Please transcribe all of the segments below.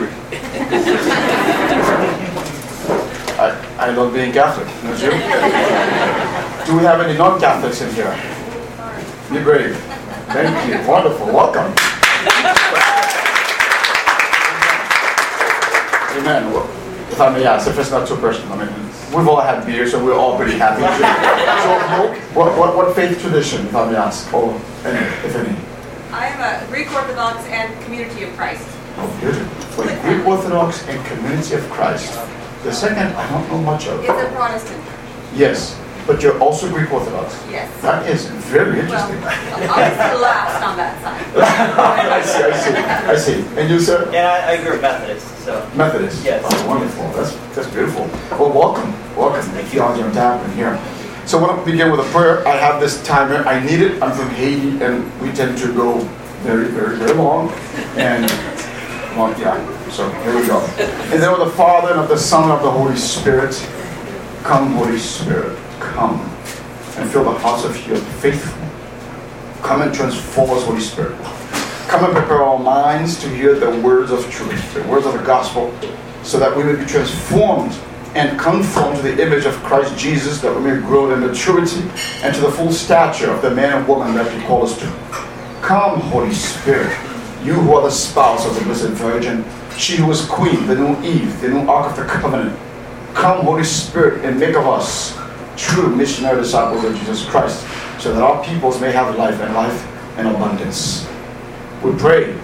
rosary. I, I love being Catholic, don't you? Do we have any non-Catholics in here? Be brave. Thank you. Wonderful. Welcome. Amen. Well, if I may ask, if it's not too personal, I mean, we've all had beer, so we're all pretty happy. so, what, what, what faith tradition, if I may ask, or any, if any? I am a Greek Orthodox and Community of Christ. Oh, beautiful. Wait, Greek Orthodox and Community of Christ. The second, I don't know much of. It's a Protestant. Yes, but you're also Greek Orthodox. Yes. That is very interesting. Well, interesting. obviously last on that side. I see, I see, I see. And you, sir? And I, I grew up Methodist, so. Methodist. Yes. Oh, wonderful. That's that's beautiful. Well, welcome, welcome. Thank you all your time in here. So I want to begin with a prayer. I have this timer. I need it. I'm from Haiti, and we tend to go very, very, very long. And well, yeah. So here we go. In the name of the Father and of the Son and of the Holy Spirit. Come, Holy Spirit, come and fill the hearts of your faithful. Come and transform us, Holy Spirit. Come and prepare our minds to hear the words of truth, the words of the gospel, so that we may be transformed and conformed to the image of Christ Jesus, that we may grow in maturity and to the full stature of the man and woman that you call us to. Come, Holy Spirit, you who are the spouse of the Blessed Virgin, she who is Queen, the new Eve, the new Ark of the Covenant. Come, Holy Spirit, and make of us true missionary disciples of Jesus Christ, so that our peoples may have life and life in abundance. We pray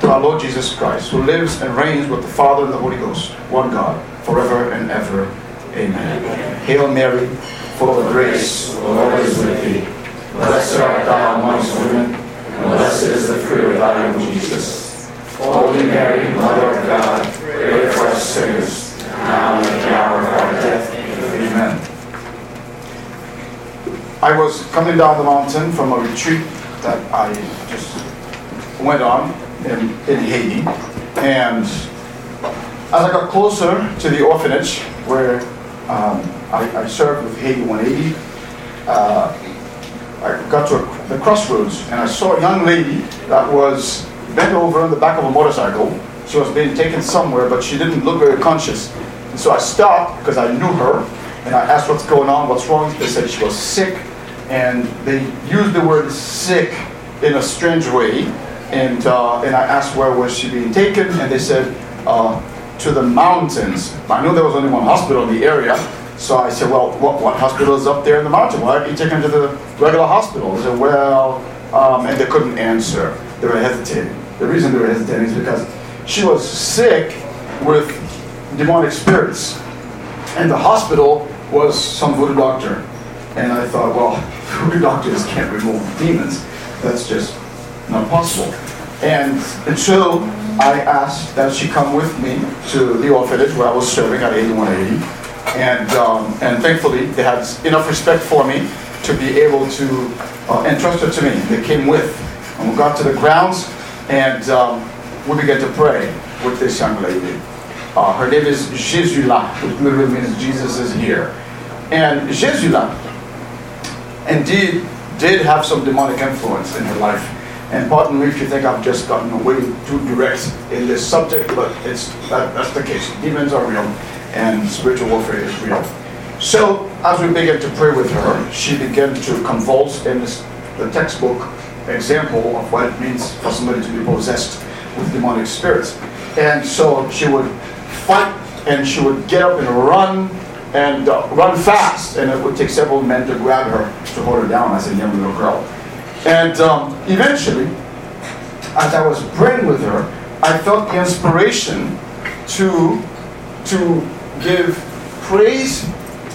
to our Lord Jesus Christ, who lives and reigns with the Father and the Holy Ghost, one God, forever and ever. Amen. Hail Mary, full of grace, the Lord is with thee. Blessed art thou amongst women, and blessed is the fruit of thy womb, Jesus. Holy Mary, Mother of God, pray for us sinners, now and at the hour of our death. Amen. I was coming down the mountain from a retreat that I just went on in, in Haiti. And as I got closer to the orphanage where um, I, I served with Haiti 180, uh, I got to a, the crossroads and I saw a young lady that was bent over on the back of a motorcycle. She was being taken somewhere, but she didn't look very conscious. And so I stopped because I knew her and I asked what's going on, what's wrong. They said she was sick, and they used the word sick in a strange way. And, uh, and I asked where was she being taken, and they said uh, to the mountains. I knew there was only one hospital in the area, so I said, well, what, what hospital is up there in the mountain? Why aren't you taken to the regular hospital? They said, well, um, and they couldn't answer. They were hesitating. The reason they were hesitating is because she was sick with demonic spirits, and the hospital was some voodoo doctor. And I thought, well, voodoo doctors can't remove demons. That's just not possible. And, and so I asked that she come with me to the orphanage where I was serving at Haiti 180. And, um, and thankfully, they had enough respect for me to be able to uh, entrust her to me. They came with. And we got to the grounds, and um, we began to pray with this young lady. Uh, her name is Jesula, which literally means Jesus is here. And Jesula, indeed, did have some demonic influence in her life. And pardon me if you think I've just gotten way too direct in this subject, but it's that, that's the case. Demons are real, and spiritual warfare is real. So, as we began to pray with her, she began to convulse in the textbook example of what it means for somebody to be possessed with demonic spirits. And so she would fight and she would get up and run and uh, run fast. And it would take several men to grab her to hold her down as a young little girl. And um, eventually, as I was praying with her, I felt the inspiration to, to give praise,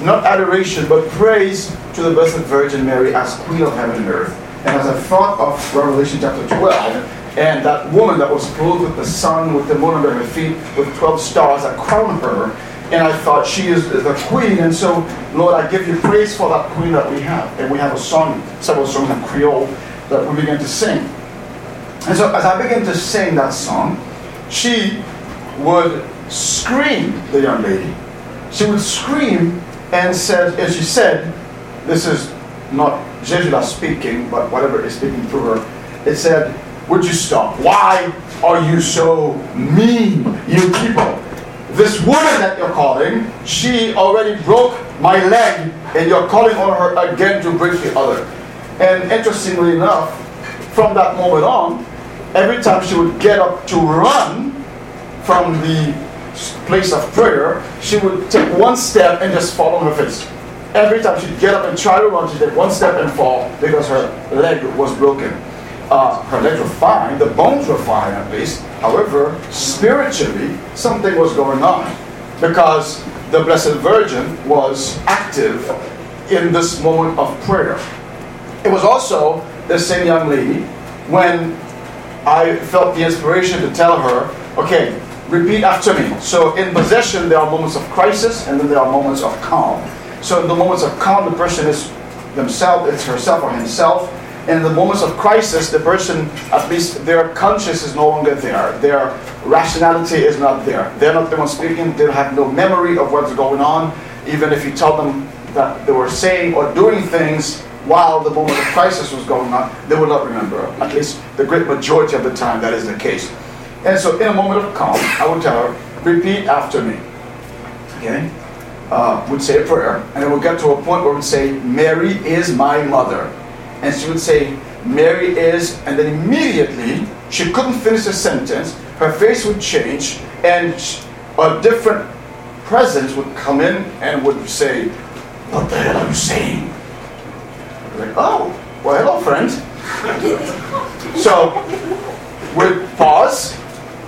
not adoration, but praise to the Blessed Virgin Mary as Queen of Heaven and Earth. And as I thought of Revelation chapter 12, and that woman that was clothed with the sun, with the moon under her feet, with 12 stars that crown her, and I thought she is the queen, and so, Lord, I give you praise for that queen that we have. And we have a song, several songs in Creole that we begin to sing. And so, as I began to sing that song, she would scream, the young lady. She would scream and said, as she said, this is not Jesula speaking, but whatever is speaking through her, it said, would you stop? Why are you so mean? You people? this woman that you're calling, she already broke my leg, and you're calling on her again to break the other. And interestingly enough, from that moment on, every time she would get up to run from the place of prayer, she would take one step and just fall on her face. Every time she'd get up and try to run, she'd take one step and fall because her leg was broken. Uh, her legs were fine, the bones were fine at least. However, spiritually, something was going on because the Blessed Virgin was active in this moment of prayer. It was also the same young lady when I felt the inspiration to tell her, okay, repeat after me. So in possession, there are moments of crisis and then there are moments of calm. So in the moments of calm, the person is themselves, it's herself or himself. And in the moments of crisis, the person, at least their conscience is no longer there. Their rationality is not there. They're not the one speaking. They have no memory of what's going on. Even if you tell them that they were saying or doing things while the moment of crisis was going on, they will not remember. At least the great majority of the time, that is the case. And so, in a moment of calm, I would tell her, repeat after me. Okay? Uh, would say a prayer, and it would get to a point where we'd say, Mary is my mother. And she would say, Mary is, and then immediately she couldn't finish the sentence, her face would change, and a different presence would come in and would say, What the hell are you saying? Like, oh, well, hello, friend. so, we'd pause.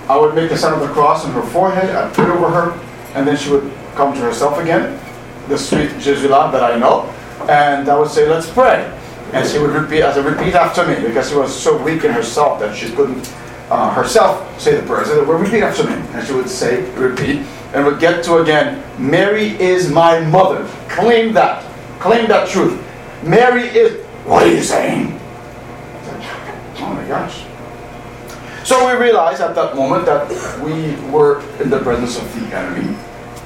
I would make the sign of the cross on her forehead. I'd put it over her, and then she would come to herself again, the sweet Jesula that I know, and I would say, let's pray. And she would repeat, as a repeat after me, because she was so weak in herself that she couldn't uh, herself say the prayer. So repeat after me. And she would say, repeat, and would get to again, Mary is my mother. Claim that. Claim that truth. Mary is, what are you saying? Oh my gosh. So we realized at that moment that we were in the presence of the enemy.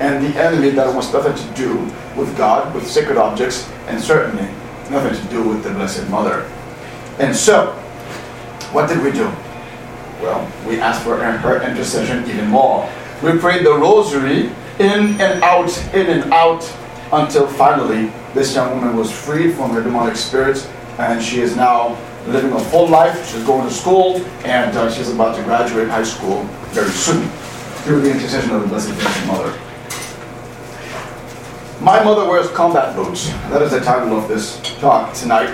And the enemy that was nothing to do with God, with sacred objects, and certainly nothing to do with the Blessed Mother. And so, what did we do? Well, we asked for her intercession even more. We prayed the rosary in and out, in and out, until finally this young woman was freed from her demonic spirits and she is now living a full life. She's going to school and uh, she's about to graduate high school very soon through the intercession of the Blessed Virgin Mother. My mother wears combat boots. That is the title of this talk tonight.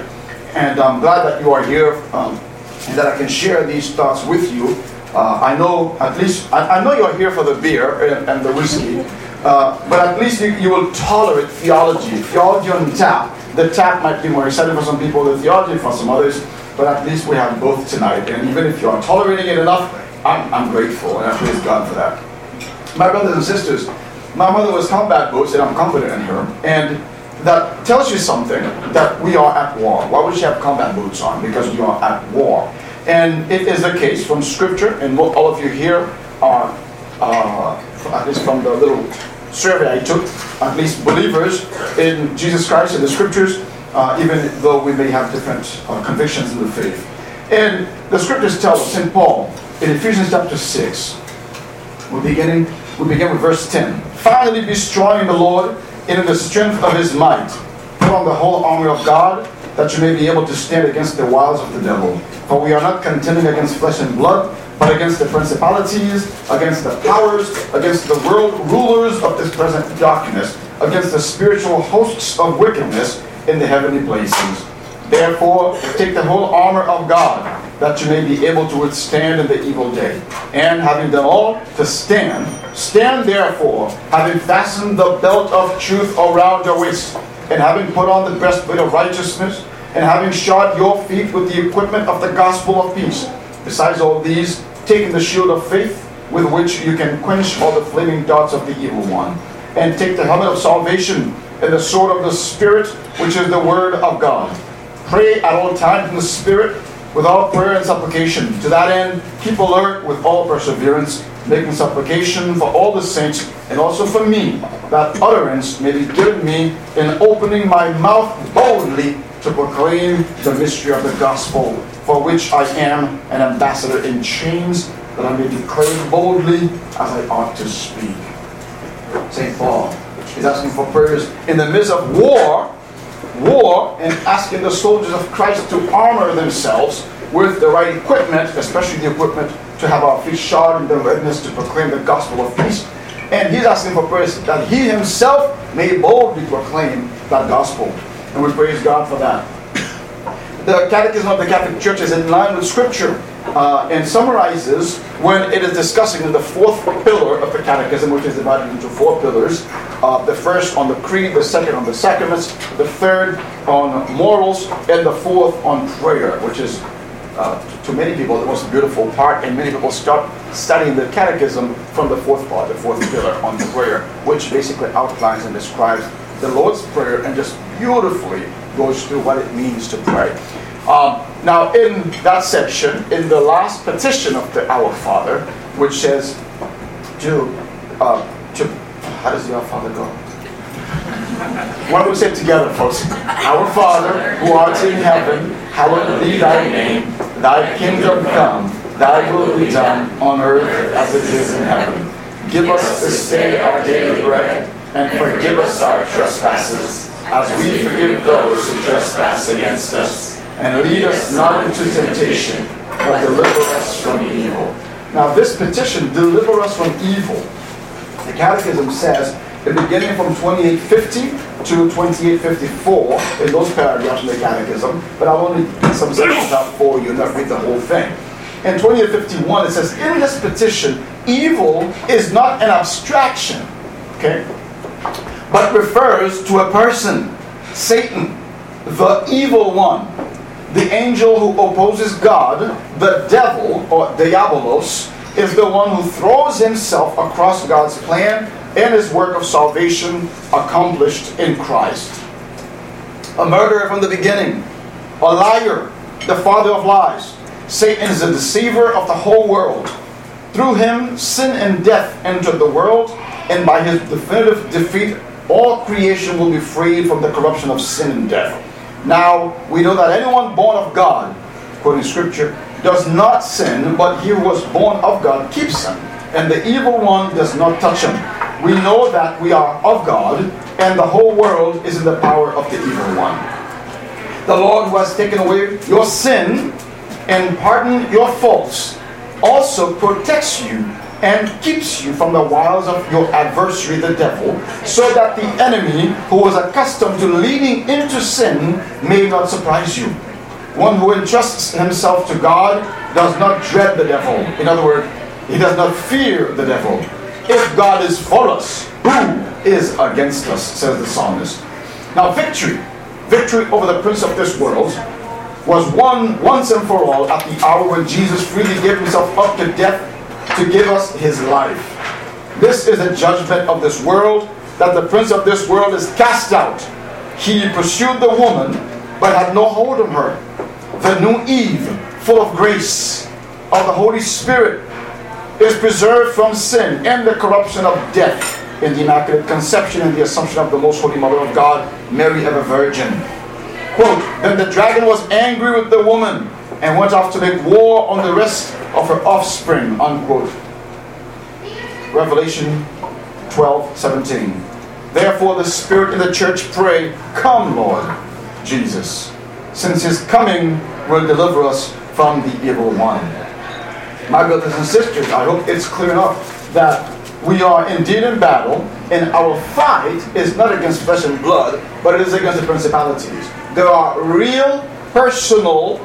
And I'm glad that you are here um, and that I can share these thoughts with you. Uh, I know, at least, I, I, know you're here for the beer and, and the whiskey, uh, but at least you, you, will tolerate theology. Theology on tap. The tap might be more exciting for some people than theology for some others, but at least we have both tonight. And even if you are tolerating it enough, I'm, I'm grateful and I praise God for that. My brothers and sisters, my mother was combat boots, and I'm confident in her. And that tells you something that we are at war. Why would she have combat boots on? Because we are at war. And it is the case from Scripture, and what all of you here are, uh, at least from the little survey I took, at least believers in Jesus Christ and the Scriptures, uh, even though we may have different uh, convictions in the faith. And the Scriptures tell us, St. Paul, in Ephesians chapter 6, we're beginning, we begin with verse 10. Finally, be strong in the Lord and in the strength of his might. Put on the whole armor of God, that you may be able to stand against the wiles of the devil. For we are not contending against flesh and blood, but against the principalities, against the powers, against the world rulers of this present darkness, against the spiritual hosts of wickedness in the heavenly places. Therefore, take the whole armor of God, that you may be able to withstand in the evil day. And having done all to stand, stand therefore, having fastened the belt of truth around your waist, and having put on the breastplate of righteousness, and having shod your feet with the equipment of the gospel of peace. Besides all these, taking the shield of faith, with which you can quench all the flaming darts of the evil one, and take the helmet of salvation and the sword of the Spirit, which is the word of God Pray at all times in the Spirit with all prayer and supplication. To that end, keep alert with all perseverance, making supplication for all the saints and also for me, that utterance may be given me in opening my mouth boldly to proclaim the mystery of the gospel, for which I am an ambassador in chains, that I may declare boldly as I ought to speak. St. Paul. is asking for prayers in the midst of war, war, and asking the soldiers of Christ to armor themselves with the right equipment, especially the equipment to have our feet shod in the readiness to proclaim the gospel of peace. And he's asking for prayers that he himself may boldly proclaim that gospel. And we praise God for that. The Catechism of the Catholic Church is in line with Scripture uh, and summarizes when it is discussing the fourth pillar of the Catechism, which is divided into four pillars. Uh, the first on the creed, the second on the sacraments, the third on morals, and the fourth on prayer, which is uh, to many people the most beautiful part, and many people start studying the Catechism from the fourth part, the fourth pillar on the prayer, which basically outlines and describes the Lord's Prayer and just beautifully goes through what it means to pray. Um, now, in that section, in the last petition of the Our Father, which says to, uh, to how does the Our Father go? Why don't we say it together, folks? Our Father, who art in heaven, hallowed be thy name. Thy kingdom come, thy will be done on earth as it is in heaven. Give us this day our daily bread, and forgive us our trespasses, as we forgive those who trespass against us. And lead us not into temptation, but deliver us from evil. Now, this petition, deliver us from evil, the Catechism says, beginning from 2850 to 2854, in those paragraphs in the Catechism, but I'll only pick some sections for you, not read the whole thing. In 2851, it says, in this petition, evil is not an abstraction, okay, but refers to a person, Satan, the evil one, the angel who opposes God, the devil, or diabolos, is the one who throws himself across God's plan and his work of salvation accomplished in Christ. A murderer from the beginning, a liar, the father of lies. Satan is a deceiver of the whole world. Through him, sin and death entered the world, and by his definitive defeat, all creation will be freed from the corruption of sin and death. Now, we know that anyone born of God, according to Scripture, does not sin, but he who was born of God keeps him, and the evil one does not touch him. We know that we are of God, and the whole world is in the power of the evil one. The Lord who has taken away your sin and pardoned your faults also protects you and keeps you from the wiles of your adversary, the devil, so that the enemy who was accustomed to leading into sin may not surprise you. One who entrusts himself to God does not dread the devil. In other words, he does not fear the devil. If God is for us, who is against us, says the psalmist. Now, victory, victory over the prince of this world, was won once and for all at the hour when Jesus freely gave himself up to death to give us his life. This is a judgment of this world that the prince of this world is cast out. He pursued the woman, but had no hold on her. The new Eve, full of grace of the Holy Spirit, is preserved from sin and the corruption of death in the Immaculate Conception and the Assumption of the Most Holy Mother of God, Mary ever Virgin. Quote, Then the dragon was angry with the woman and went off to make war on the rest of her offspring, unquote. Revelation 12, 17. Therefore the Spirit and the church pray, Come, Lord Jesus, since his coming will deliver us from the evil one. My brothers and sisters, I hope it's clear enough that we are indeed in battle, and our fight is not against flesh and blood, but it is against the principalities. There are real, personal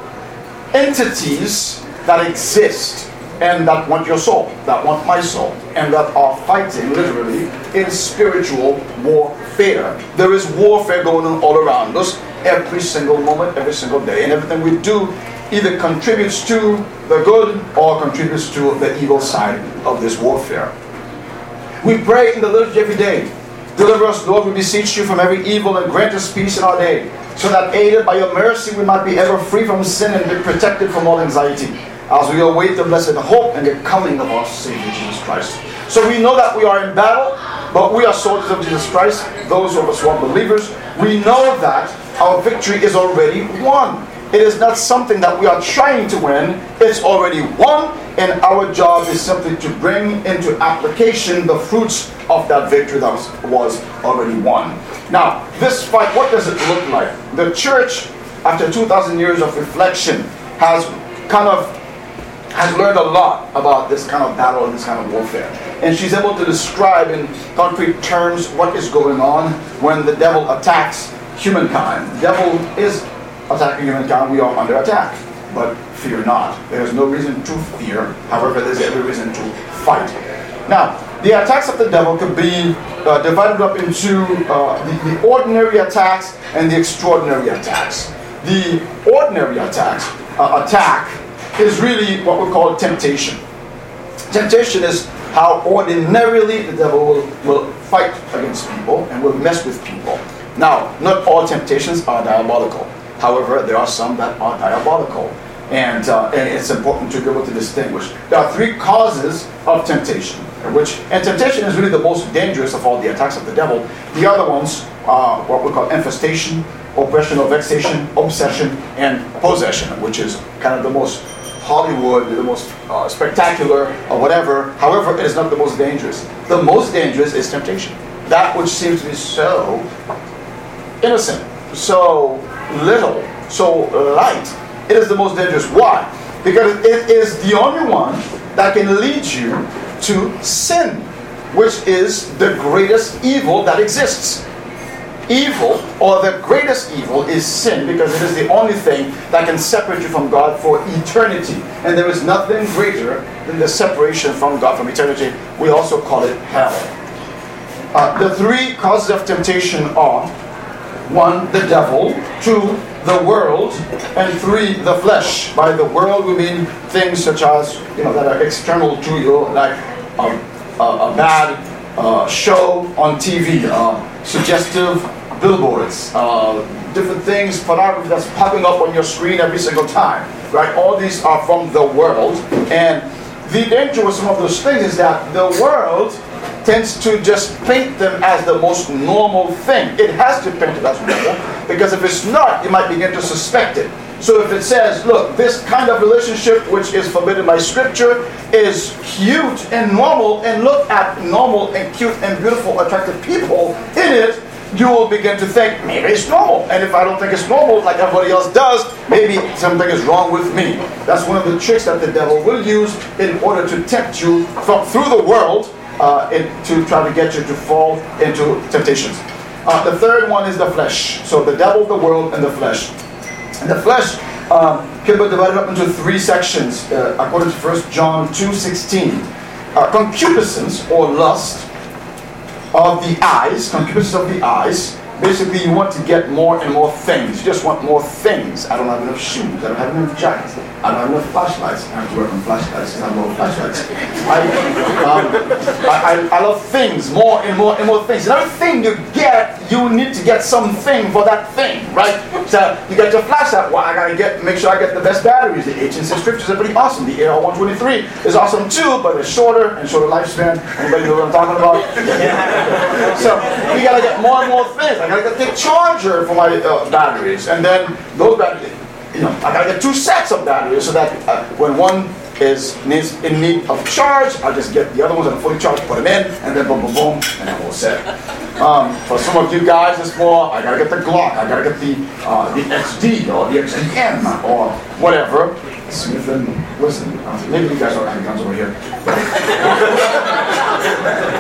entities that exist and that want your soul, that want my soul, and that are fighting literally in spiritual warfare. There is warfare going on all around us every single moment, every single day, and everything we do either contributes to the good or contributes to the evil side of this warfare. We pray in the liturgy every day. Deliver us, Lord, we beseech you from every evil and grant us peace in our day, so that aided by your mercy we might be ever free from sin and be protected from all anxiety, as we await the blessed hope and the coming of our Savior Jesus Christ. So we know that we are in battle, but we are soldiers of Jesus Christ, those of us who are believers. We know that our victory is already won. It is not something that we are trying to win. It's already won, and our job is simply to bring into application the fruits of that victory that was, already won. Now, this fight, what does it look like? The church, after 2,000 years of reflection, has kind of has learned a lot about this kind of battle and this kind of warfare. And she's able to describe in concrete terms what is going on when the devil attacks humankind. The devil is attacking humankind, we are under attack. But fear not. There's no reason to fear. However, there's every reason to fight. Now, the attacks of the devil could be uh, divided up into uh, the, the ordinary attacks and the extraordinary attacks. The ordinary attacks, uh, attack is really what we call temptation. Temptation is how ordinarily the devil will, will fight against people and will mess with people. Now, not all temptations are diabolical. However, there are some that are diabolical. And, uh, and it's important to be able to distinguish. There are three causes of temptation, which and temptation is really the most dangerous of all the attacks of the devil. The other ones are what we call infestation, oppression or vexation, obsession, and possession, which is kind of the most Hollywood, the most uh, spectacular, or whatever. However, it is not the most dangerous. The most dangerous is temptation. That which seems to be so innocent, so little, so light. It is the most dangerous. Why? Because it is the only one that can lead you to sin, which is the greatest evil that exists evil or the greatest evil is sin because it is the only thing that can separate you from God for eternity. And there is nothing greater than the separation from God from eternity. We also call it hell. Uh, the three causes of temptation are one, the devil, two, the world, and three, the flesh. By the world, we mean things such as, you know, that are external to you, like a, a, a bad uh, show on TV, uh, suggestive billboards, uh, different things, pornography that's popping up on your screen every single time, right? All these are from the world. And the danger with some of those things is that the world tends to just paint them as the most normal thing. It has to paint it as normal because if it's not, you might begin to suspect it. So if it says, look, this kind of relationship which is forbidden by scripture is cute and normal, and look at normal and cute and beautiful, attractive people in it, you will begin to think maybe it's normal. And if I don't think it's normal, like everybody else does, maybe something is wrong with me. That's one of the tricks that the devil will use in order to tempt you from through the world uh, in, to try to get you to fall into temptations. Uh, the third one is the flesh. So the devil, the world, and the flesh. And the flesh um, can be divided up into three sections, uh, according to 1 John 2.16. Uh, concupiscence, or lust, of the eyes, concupiscence of the eyes. Basically, you want to get more and more things. You just want more things. I don't have enough shoes. I don't have enough jackets. I don't have enough flashlights. I have to work on flashlights I love flashlights. I, um, I, I, I, love things, more and more and more things. And everything you get, you need to get something for that thing, right? So you get your flashlight. Well, I gotta get, make sure I get the best batteries. The HNC scriptures are pretty awesome. The AR-123 is awesome too, but it's shorter and shorter lifespan. Anybody know what I'm talking about? so you gotta get more and more things. I gotta get the charger for my uh, batteries, and then those batteries you know, I gotta get two sets of batteries so that uh, when one is needs in need of charge, I'll just get the other ones are fully charged, put them in, and then boom, boom, boom, and then we'll set. Um, for some of you guys, it's more, I gotta get the Glock, I gotta get the uh, the XD or the XDM or whatever. Smith and listen, maybe you guys don't have guns over here.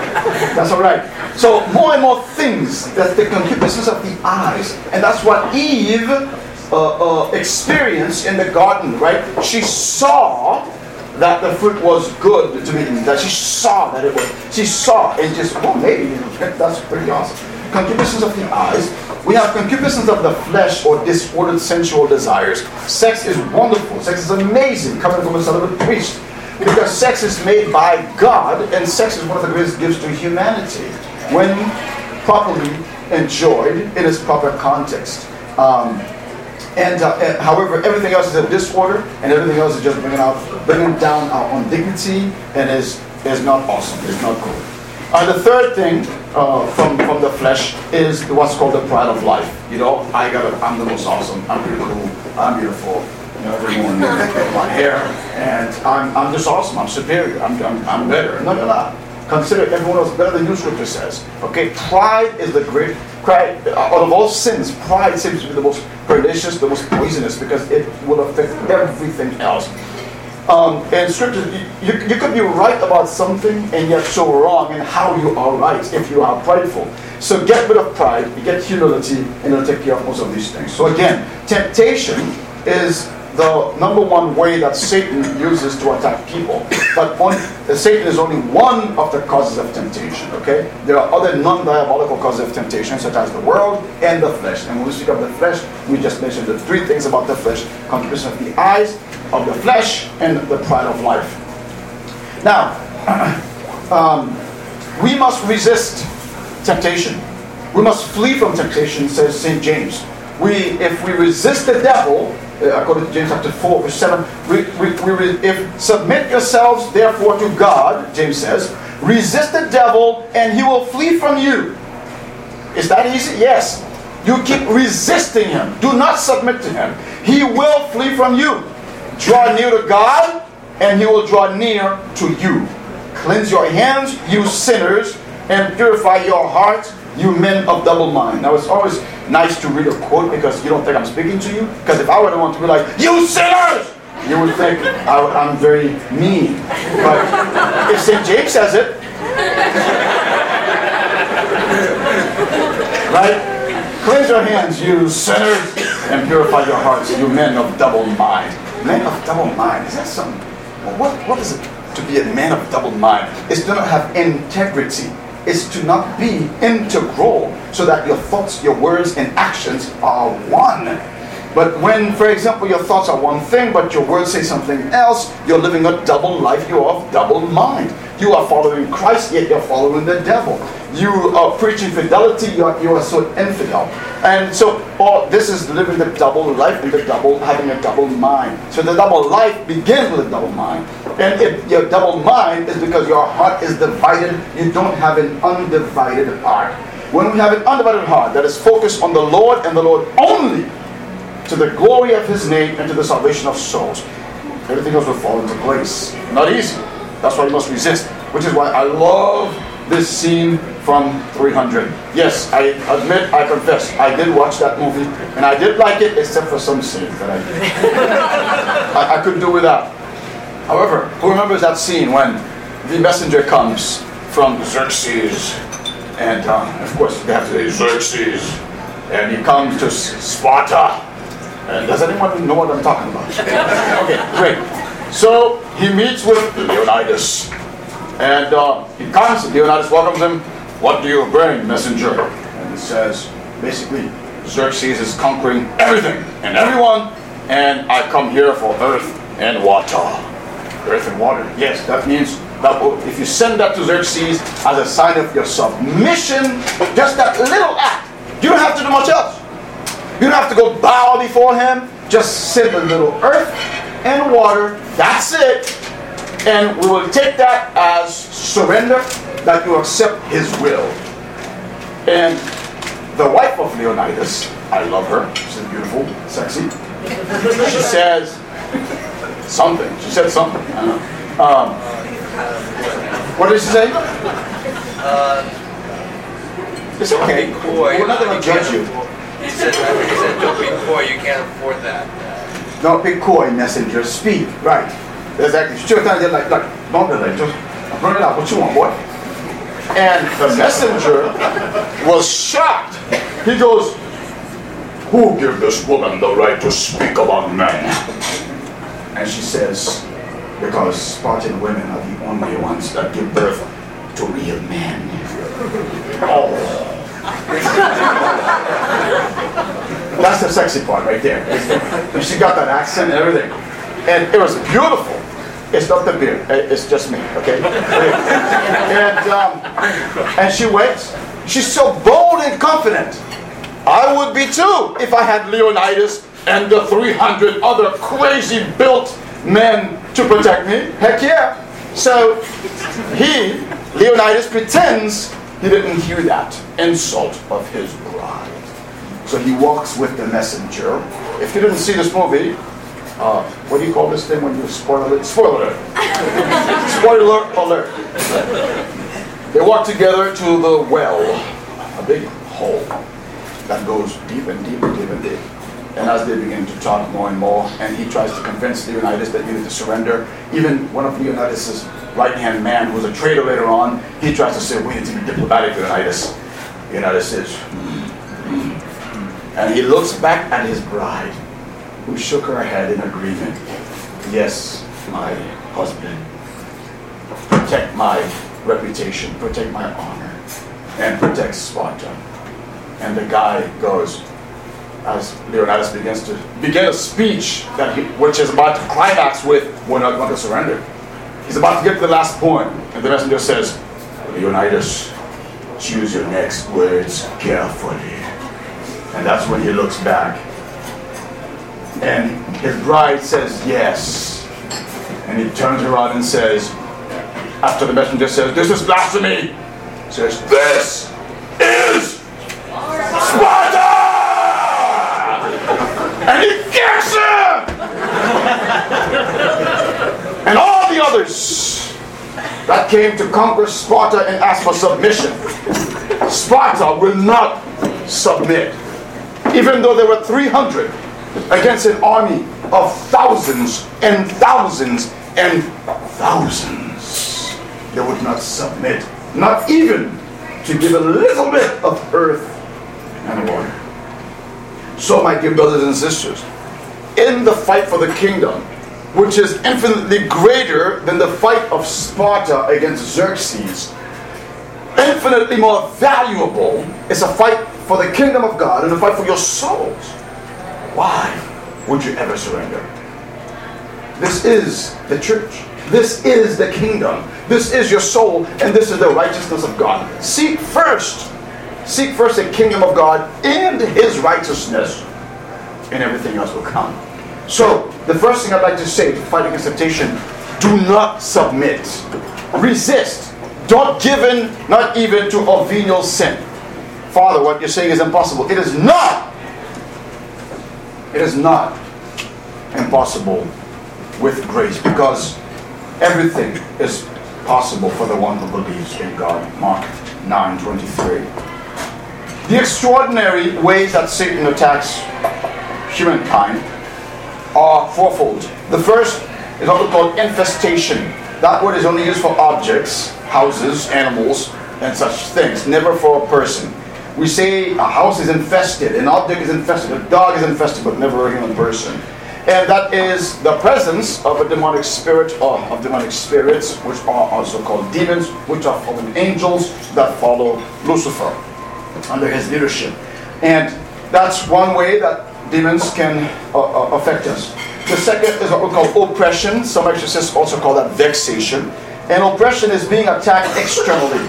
that's all right. So more and more things. That's the concupiscence of the eyes, and that's what Eve uh, uh, experience in the garden, right? She saw that the fruit was good to be eaten, that she saw that it was, she saw and just, well, maybe, that's pretty awesome. Concupiscence of the eyes. We have concupiscence of the flesh or disordered sensual desires. Sex is wonderful. Sex is amazing coming from a celibate priest. Because sex is made by God, and sex is one of the greatest gifts to humanity. When properly enjoyed in its proper context. Um, and, uh, and, however, everything else is a disorder, and everything else is just bringing out, bringing down our own dignity, and is is not awesome. It's not cool. Uh, the third thing uh, from, from the flesh is what's called the pride of life. You know, I got I'm the most awesome. I'm pretty cool. I'm beautiful. You know, every morning I get my hair, and I'm, I'm just awesome. I'm superior. I'm, I'm, I'm better. No, you're not. Consider everyone else better than you, Scripture says. Okay, pride is the great pride. Out of all sins, pride seems to be the most pernicious, the most poisonous, because it will affect everything else. Um, and scripture, you, you could be right about something and yet so wrong in how you are right if you are prideful. So get rid of pride, get humility, and it'll take care of most of these things. So again, temptation is the number one way that Satan uses to attack people. But only, Satan is only one of the causes of temptation, okay? There are other non-diabolical causes of temptation, such as the world and the flesh. And when we speak of the flesh, we just mentioned the three things about the flesh. Concupiscence of the eyes, of the flesh, and the pride of life. Now, um, we must resist temptation. We must flee from temptation, says St. James. We, if we resist the devil, uh, Uh, according to James chapter 4, verse 7, we, we, we, if submit yourselves therefore to God, James says, resist the devil and he will flee from you. Is that easy? Yes. You keep resisting him. Do not submit to him. He will flee from you. Draw near to God and he will draw near to you. Cleanse your hands, you sinners, and purify your hearts, you men of double mind. Now it's always nice to read a quote because you don't think I'm speaking to you. Because if I were the one to be like, you sinners, you would think I, am very mean. But if St. James says it, right? Cleanse your hands, you sinners, and purify your hearts, you men of double mind. Men of double mind, is that something? What, what is it to be a man of double mind? It's to not have integrity is to not be integral so that your thoughts, your words, and actions are one. But when, for example, your thoughts are one thing, but your words say something else, you're living a double life, you're of double mind. You are following Christ, yet you're following the devil. You are preaching fidelity, you are, you are so infidel. And so, oh, this is living the double life and the double, having a double mind. So the double life begins with a double mind. And if your double mind is because your heart is divided, you don't have an undivided heart. When we have an undivided heart that is focused on the Lord and the Lord only, to the glory of His name and to the salvation of souls, everything else will fall into place. Not easy. That's why you must resist. Which is why I love this scene from 300. Yes, I admit, I confess, I did watch that movie and I did like it, except for some scenes that I I, I couldn't do without. However, who remembers that scene when the messenger comes from Xerxes, and uh, of course they have to say Xerxes, and he comes to Sparta. And does anyone know what I'm talking about? okay, great. So he meets with Leonidas, and uh, he comes. Leonidas welcomes him. What do you bring, messenger? And he says, basically, Xerxes is conquering everything and everyone, and I come here for earth and water earth and water. Yes, that means that if you send that to Xerxes as a sign of your submission, just that little act, you don't have to do much else. You don't have to go bow before him. Just send a little earth and water. That's it. And we will take that as surrender, that you accept his will. And the wife of Leonidas, I love her. She's beautiful, sexy. She says, something. She said something. Um, what did she say? Uh, it's okay. Coy, We're not going to judge you. He said, he said, don't be coy, you can't afford that. Don't be coy, messenger. Speak. Right. Exactly. She was trying to like, like, don't delay. Just bring it out. What you want, boy? And the messenger was shocked. He goes, Who gave this woman the right to speak among men? And she says, because Spartan women are the only ones that give birth to real men. Oh. That's the sexy part right there. She got that accent and everything. And it was beautiful. It's not the beard. It's just me, okay? And, um, and she waits. She's so bold and confident. I would be too if I had Leonidas and the 300 other crazy built men to protect me. Heck yeah. So he, Leonidas pretends he didn't hear that insult of his bride. So he walks with the messenger. If you didn't see this movie, uh, what do you call this thing when you spoil it? Spoiler alert. Spoiler alert. They walk together to the well, a big hole that goes deep and deep and deep and deep. And as they begin to talk more and more, and he tries to convince Leonidas that he needs to surrender, even one of Leonidas's right-hand man, who's a traitor later on, he tries to say, we need to be diplomatic, Leonidas. "Hmm, hmm." and he looks back at his bride, who shook her head in agreement. Yes, my husband, protect my reputation, protect my honor, and protect Sparta. And the guy goes, as Leonidas begins to begin a speech that he, which is about to climax with, we're not going to surrender. He's about to get to the last point, and the messenger says, Leonidas, choose your next words carefully. And that's when he looks back. And his bride says yes. And he turns around and says, after the messenger says, This is blasphemy, says, This is Sparta! And he kicks him! and all the others that came to conquer Sparta and ask for submission, Sparta will not submit. Even though there were 300 against an army of thousands and thousands and thousands, they would not submit, not even to give a little bit of earth and water. So, my dear brothers and sisters, in the fight for the kingdom, which is infinitely greater than the fight of Sparta against Xerxes, infinitely more valuable is a fight for the kingdom of God and a fight for your souls. Why would you ever surrender? This is the church. This is the kingdom. This is your soul, and this is the righteousness of God. Seek first Seek first the kingdom of God and his righteousness, and everything else will come. So, the first thing I'd like to say to fight against temptation do not submit, resist, don't give in, not even to a venial sin. Father, what you're saying is impossible. It is not. It is not impossible with grace because everything is possible for the one who believes in God. Mark 9 23. The extraordinary ways that Satan attacks humankind are fourfold. The first is what we call infestation. That word is only used for objects, houses, animals, and such things, never for a person. We say a house is infested, an object is infested, a dog is infested, but never a human person. And that is the presence of a demonic spirit or of demonic spirits, which are also called demons, which are fallen angels that follow Lucifer under his leadership. And that's one way that demons can uh, uh, affect us. The second is what we call oppression. Some exorcists also call that vexation. And oppression is being attacked externally.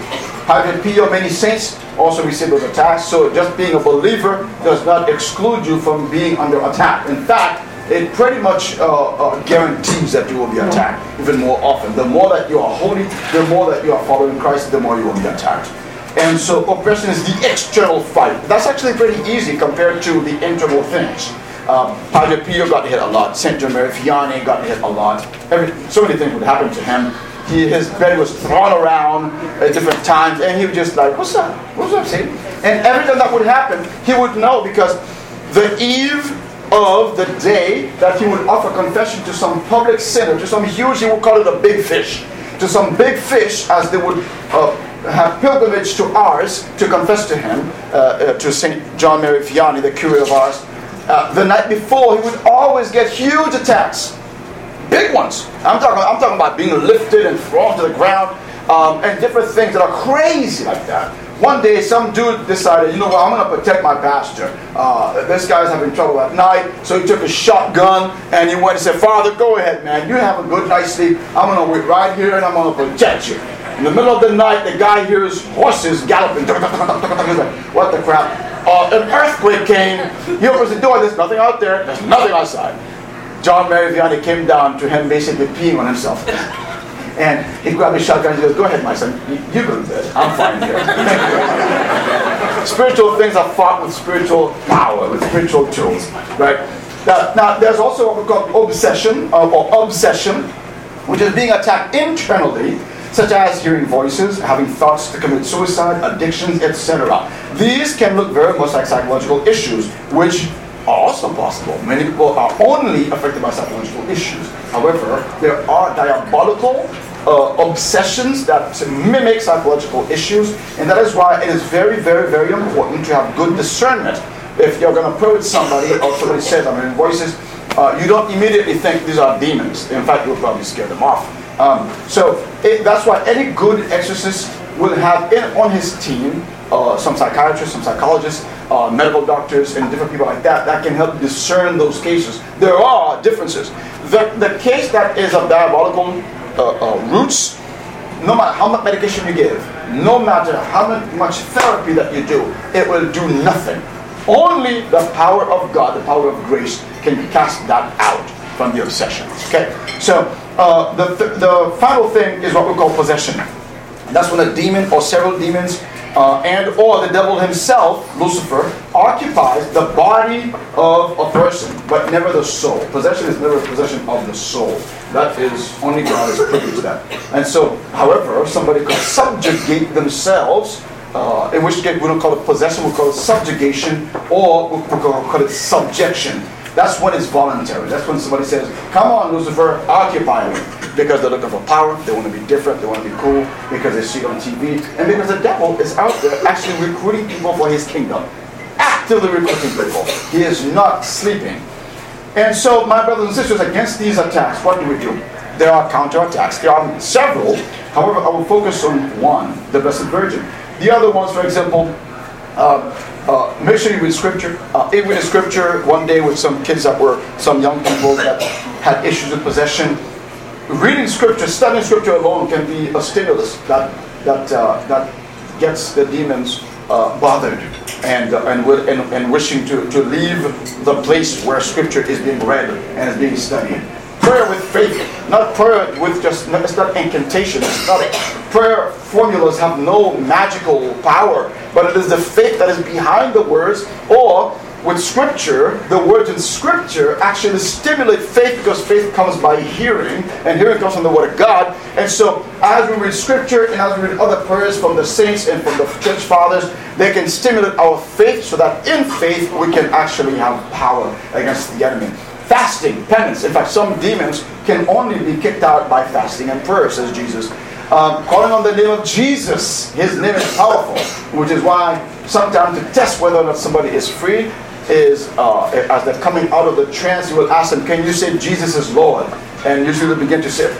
Having P or many saints also receive those attacks. So just being a believer does not exclude you from being under attack. In fact, it pretty much uh, uh, guarantees that you will be attacked even more often. The more that you are holy, the more that you are following Christ, the more you will be attacked. And so oppression is the external fight. That's actually pretty easy compared to the internal things. Um, Padre Pio got hit a lot. Saint Vianney got hit a lot. Every, so many things would happen to him. He, his bed was thrown around at different times, and he would just like, "What's up? What's up, Satan?" And every time that would happen, he would know because the eve of the day that he would offer confession to some public sinner, to some huge, he would call it a big fish, to some big fish, as they would uh, have pilgrimage to Ars to confess to him, uh, uh, to St. John Mary Vianney, the curé of Ars. Uh, the night before, he would always get huge attacks, big ones. I'm talking, I'm talking about being lifted and thrown to the ground, um, and different things that are crazy like that. One day, some dude decided, you know what, I'm going to protect my pastor. Uh, this guy's having trouble at night, so he took a shotgun and he went and said, Father, go ahead, man. You have a good night's sleep. I'm going to wait right here and I'm going to protect you. In the middle of the night, the guy hears horses galloping. What the crap? Uh, an earthquake came. He opens the door. There's nothing out there. There's nothing outside. John Mary Vianney came down to him basically peeing on himself. And he grabbed his shotgun and he goes, Go ahead, my son. You, go to bed. I'm fine here. spiritual things are fought with spiritual power, with spiritual tools. Right? Now, now there's also what we call obsession uh, or obsession, which is being attacked internally such as hearing voices, having thoughts to commit suicide, addictions, etc. These can look very much like psychological issues, which are also possible. Many people are only affected by psychological issues. However, there are diabolical uh, obsessions that mimic psychological issues, and that is why it is very, very, very important to have good discernment. If you're going to with somebody, or somebody says, I'm hearing voices, uh, you don't immediately think these are demons. In fact, you'll probably scare them off. Um, so it, that's why any good exorcist will have in, on his team uh, some psychiatrists, some psychologists, uh, medical doctors, and different people like that that can help discern those cases. There are differences. The, the case that is a diabolical uh, uh roots, no matter how much medication you give, no matter how much therapy that you do, it will do nothing. Only the power of God, the power of grace, can cast that out from the obsession. Okay? So uh, the, th- the final thing is what we call possession. That's when a demon or several demons uh, and or the devil himself, Lucifer, occupies the body of a person, but never the soul. Possession is never possession of the soul. That is only God privy to that. And so, however, somebody could subjugate themselves. Uh, in which case we don't call it possession, we call it subjugation, or we call it subjection. That's when it's voluntary. That's when somebody says, Come on, Lucifer, occupy me. Because they're looking for power, they want to be different, they want to be cool, because they see it on TV, and because the devil is out there actually recruiting people for his kingdom. Actively recruiting people. He is not sleeping. And so, my brothers and sisters, against these attacks, what do we do? There are counterattacks. There are several. However, I will focus on one, the Blessed Virgin. The other ones, for example, uh, uh, read scripture. Uh, even in scripture, one day with some kids that were some young people that had issues with possession. Reading scripture, studying scripture alone can be a stimulus that that uh, that gets the demons uh, bothered and, uh, and, and and wishing to, to leave the place where scripture is being read and is being studied prayer with faith, not prayer with just, it's not incantation. It's not prayer formulas have no magical power, but it is the faith that is behind the words, or with scripture, the words in scripture actually stimulate faith because faith comes by hearing, and hearing comes from the word of God. And so, as we read scripture and as we read other prayers from the saints and from the church fathers, they can stimulate our faith so that in faith we can actually have power against the enemy fasting, penance. In fact, some demons can only be kicked out by fasting and prayer, says Jesus. Um, calling on the name of Jesus, his name is powerful, which is why sometimes to test whether or not somebody is free is uh, as they're coming out of the trance, you will ask them, Can you say Jesus is Lord? And usually they begin to say,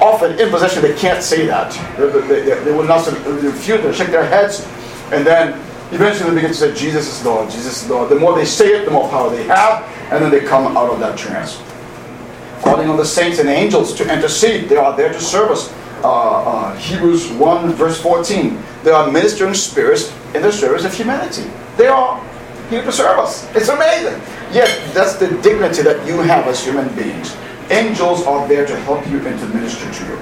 Often in possession, they can't say that. They, they, they will not refuse, they shake their heads, and then eventually they begin to say, Jesus is Lord, Jesus is Lord. The more they say it, the more power they have, and then they come out of that trance. Calling on the saints and angels to intercede. They are there to serve us. Uh, uh, Hebrews 1, verse 14. They are ministering spirits in the service of humanity. They are here to serve us. It's amazing. Yet, that's the dignity that you have as human beings. Angels are there to help you and to minister to you.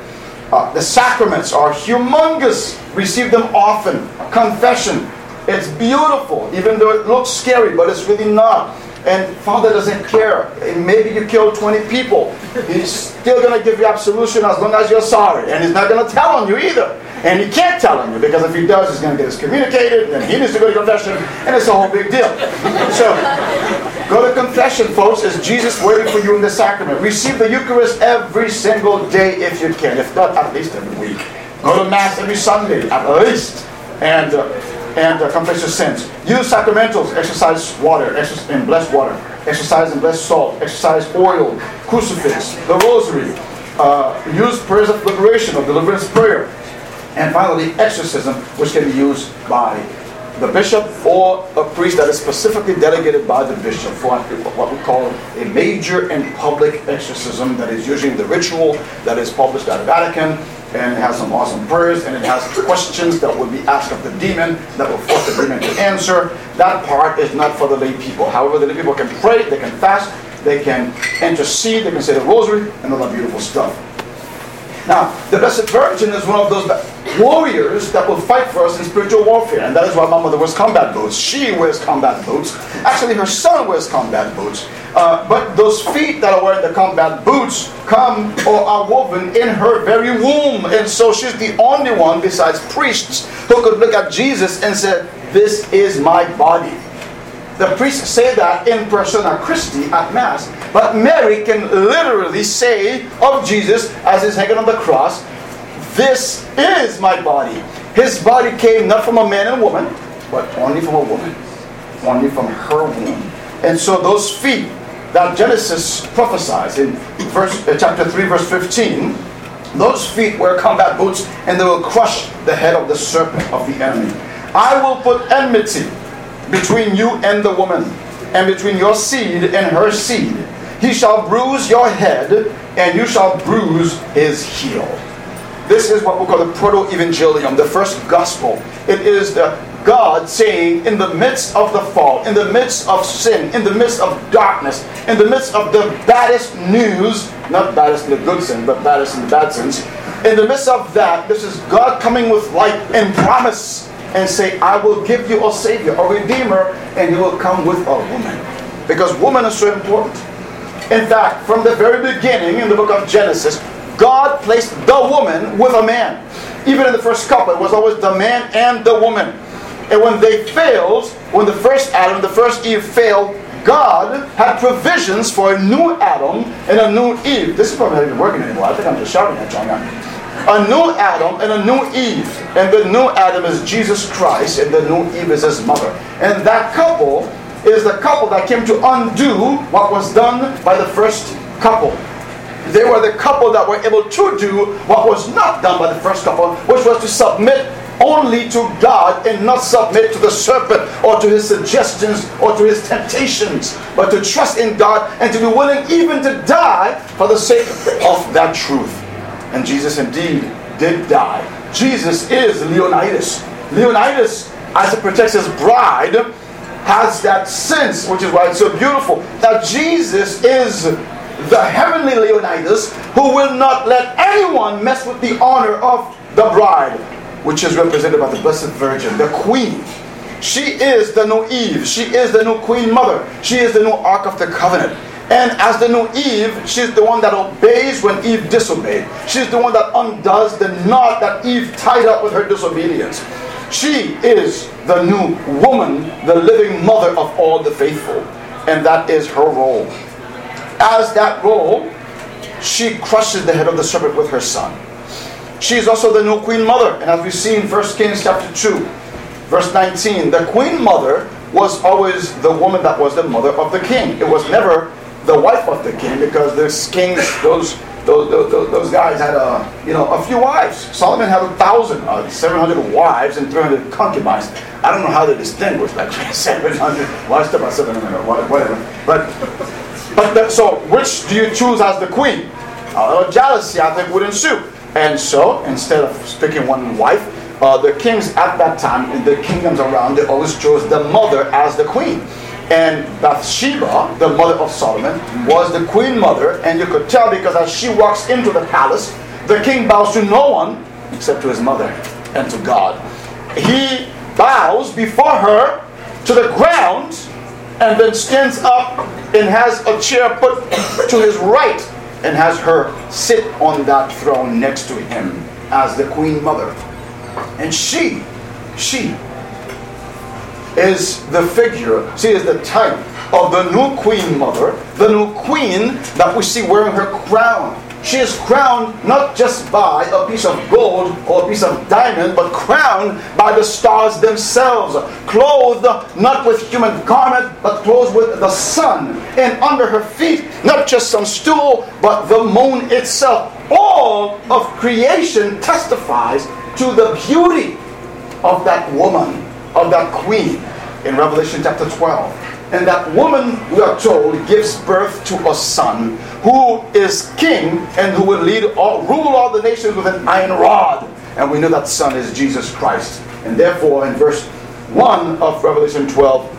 Uh, the sacraments are humongous. Receive them often. Confession, it's beautiful, even though it looks scary, but it's really not. And Father doesn't care. Maybe you killed 20 people. He's still going to give you absolution as long as you're sorry. And he's not going to tell on you either. And he can't tell on you because if he does, he's going to get excommunicated. and he needs to go to confession. And it's a whole big deal. So go to confession, folks. Is Jesus waiting for you in the sacrament? Receive the Eucharist every single day if you can. If not, at least every week. Go to Mass every Sunday, at least. And. Uh, and uh, confess your sins. Use sacramentals, exorcised water, exorcised in blessed water, exorcised in blessed salt, exorcised oil, crucifix, the rosary. Uh, use prayers of liberation or deliverance prayer. And finally, exorcism, which can be used by the bishop or a priest that is specifically delegated by the bishop for what we call a major and public exorcism that is usually the ritual that is published at the Vatican and it has some awesome prayers, and it has questions that will be asked of the demon that will force the demon to answer. That part is not for the lay people. However, the lay people can pray, they can fast, they can intercede, they can say the rosary, and all that beautiful stuff. Now, the Blessed Virgin is one of those warriors that will fight for us in spiritual warfare, and that is why my mother wears combat boots. She wears combat boots. Actually, her son wears combat boots. Uh, but those feet that are wearing the combat boots come or are woven in her very womb, and so she's the only one besides priests who could look at Jesus and say, "This is my body." The priests say that in persona Christi at Mass, but Mary can literally say of Jesus as he's hanging on the cross, This is my body. His body came not from a man and a woman, but only from a woman, only from her womb. And so those feet that Genesis prophesies in verse, uh, chapter 3, verse 15, those feet wear combat boots and they will crush the head of the serpent of the enemy. I will put enmity between you and the woman, and between your seed and her seed. He shall bruise your head, and you shall bruise his heel. This is what we call the proto evangelium, the first gospel. It is the God saying, in the midst of the fall, in the midst of sin, in the midst of darkness, in the midst of the baddest news, not baddest in the good sense, but baddest in the bad sense, in the midst of that, this is God coming with light and promise and say, I will give you a Savior, a Redeemer, and He will come with a woman. Because woman is so important. In fact, from the very beginning in the book of Genesis, God placed the woman with a man. Even in the first couple, it was always the man and the woman. And when they failed, when the first Adam, the first Eve failed, God had provisions for a new Adam and a new Eve. This is probably not even working anymore. I think I'm just shouting at you a new Adam and a new Eve. And the new Adam is Jesus Christ, and the new Eve is his mother. And that couple is the couple that came to undo what was done by the first couple. They were the couple that were able to do what was not done by the first couple, which was to submit only to God and not submit to the serpent or to his suggestions or to his temptations, but to trust in God and to be willing even to die for the sake of that truth. And Jesus indeed did die. Jesus is Leonidas. Leonidas, as it protects his bride, has that sense, which is why it's so beautiful, that Jesus is the heavenly Leonidas who will not let anyone mess with the honor of the bride, which is represented by the Blessed Virgin, the Queen. She is the new Eve. She is the new Queen Mother. She is the new Ark of the Covenant. And as the new Eve, she's the one that obeys when Eve disobeyed. She's the one that undoes the knot that Eve tied up with her disobedience. She is the new woman, the living mother of all the faithful. And that is her role. As that role, she crushes the head of the serpent with her son. She is also the new queen mother. And as we see in 1 Kings chapter 2, verse 19, the queen mother was always the woman that was the mother of the king. It was never the wife of the king because this kings, those those, those, those guys had a you know a few wives. Solomon had a thousand, uh, seven hundred wives and three hundred concubines. I don't know how they distinguished like seven hundred. Well, I about seven hundred, whatever. But but the, so which do you choose as the queen? Uh, jealousy, I think, would ensue. And so instead of picking one wife, uh, the kings at that time in the kingdoms around, they always chose the mother as the queen. And Bathsheba, the mother of Solomon, was the queen mother, and you could tell because as she walks into the palace, the king bows to no one except to his mother and to God. He bows before her to the ground and then stands up and has a chair put to his right and has her sit on that throne next to him as the queen mother. And she, she is the figure, she is the type of the new queen mother, the new queen that we see wearing her crown. She is crowned not just by a piece of gold or a piece of diamond, but crowned by the stars themselves, clothed not with human garment, but clothed with the sun. And under her feet, not just some stool, but the moon itself. All of creation testifies to the beauty of that woman of that queen in Revelation chapter 12. And that woman, we are told, gives birth to a son who is king and who will lead all, rule all the nations with an iron rod. And we know that son is Jesus Christ. And therefore, in verse 1 of Revelation 12,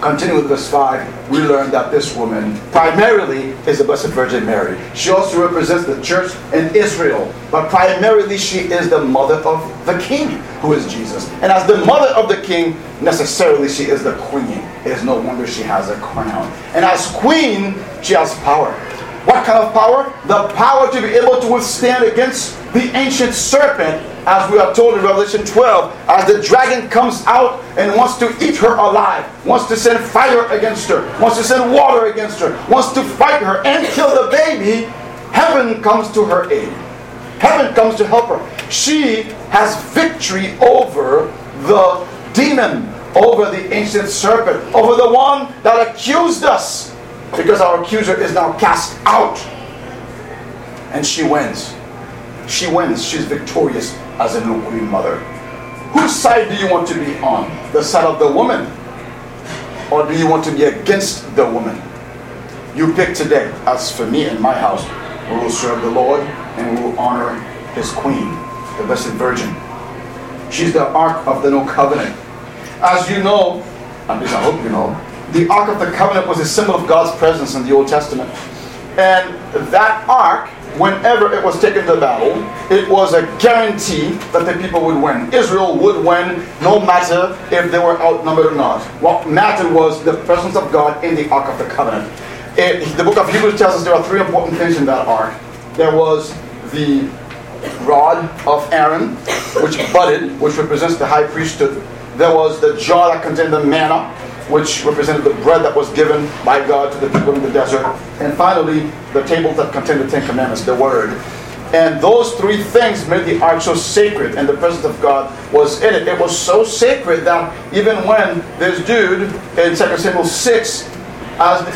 Continue with verse 5, we learn that this woman primarily is the Blessed Virgin Mary. She also represents the church in Israel, but primarily she is the mother of the king, who is Jesus. And as the mother of the king, necessarily she is the queen. It is no wonder she has a crown. And as queen, she has power. What kind of power? The power to be able to withstand against the ancient serpent, as we are told in Revelation 12, as the dragon comes out and wants to eat her alive, wants to send fire against her, wants to send water against her, wants to fight her and kill the baby, heaven comes to her aid. Heaven comes to help her. She has victory over the demon, over the ancient serpent, over the one that accused us because our accuser is now cast out. And she wins. She wins. She's victorious as a new queen mother. Whose side do you want to be on? The side of the woman? Or do you want to be against the woman? You pick today. As for me and my house, we will serve the Lord and we will honor his queen, the Blessed Virgin. She's the Ark of the New Covenant. As you know, at least I hope you know, the Ark of the Covenant was a symbol of God's presence in the Old Testament. And that Ark, whenever it was taken to battle, it was a guarantee that the people would win. Israel would win no matter if they were outnumbered or not. What mattered was the presence of God in the Ark of the Covenant. It, the book of Hebrews tells us there are three important things in that ark. There was the rod of Aaron, which budded, which represents the high priesthood. There was the jar that contained the manna, which represented the bread that was given by God to the people in the desert. And finally, the tables that contained the Ten Commandments, the Word. And those three things made the ark so sacred, and the presence of God was in it. It was so sacred that even when this dude in 2 Samuel 6, as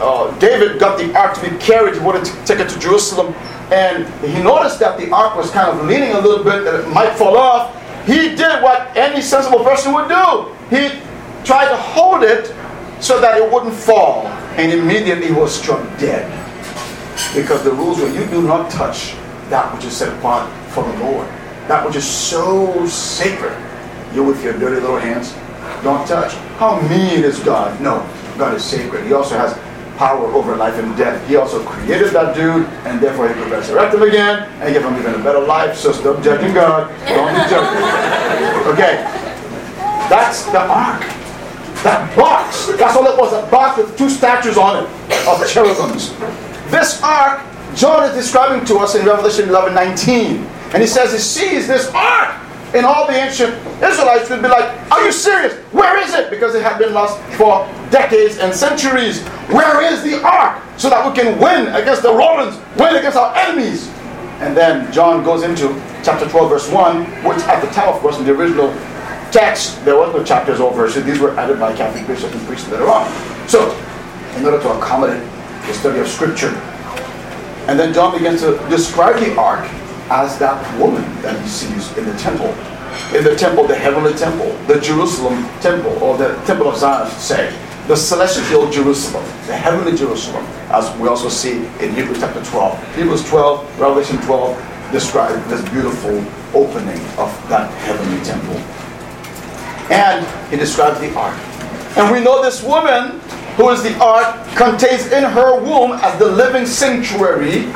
uh, David got the ark to be carried, he wanted to take it to Jerusalem, and he noticed that the ark was kind of leaning a little bit, that it might fall off. He did what any sensible person would do. He tried to hold it so that it wouldn't fall, and immediately he was struck dead. Because the rules were you do not touch that which is set apart for the Lord. That which is so sacred. You with your dirty little hands, don't touch. How mean is God? No, God is sacred. He also has power over life and death. He also created that dude, and therefore he could resurrect him again and give him even a better life. So stop judging God. Don't be judging. Okay. That's the ark. That box. That's all it was. A box with two statues on it of cherubims. This ark, John is describing to us in Revelation 11 19. And he says he sees this ark. And all the ancient Israelites would be like, Are you serious? Where is it? Because it had been lost for decades and centuries. Where is the ark? So that we can win against the Romans, win against our enemies. And then John goes into chapter 12, verse 1, which at the time, of course, in the original text, there was no chapters or verses. These were added by Catholic bishops and priests later on. So, in order to accommodate the study of Scripture, and then John begins to describe the ark as that woman that he sees in the temple. In the temple, the heavenly temple, the Jerusalem temple, or the temple of Zion, I should say, the celestial Jerusalem, the heavenly Jerusalem, as we also see in Hebrews chapter 12. Hebrews 12, Revelation 12 describe this beautiful opening of that heavenly temple. And he describes the ark. And we know this woman, who is the ark, contains in her womb as the living sanctuary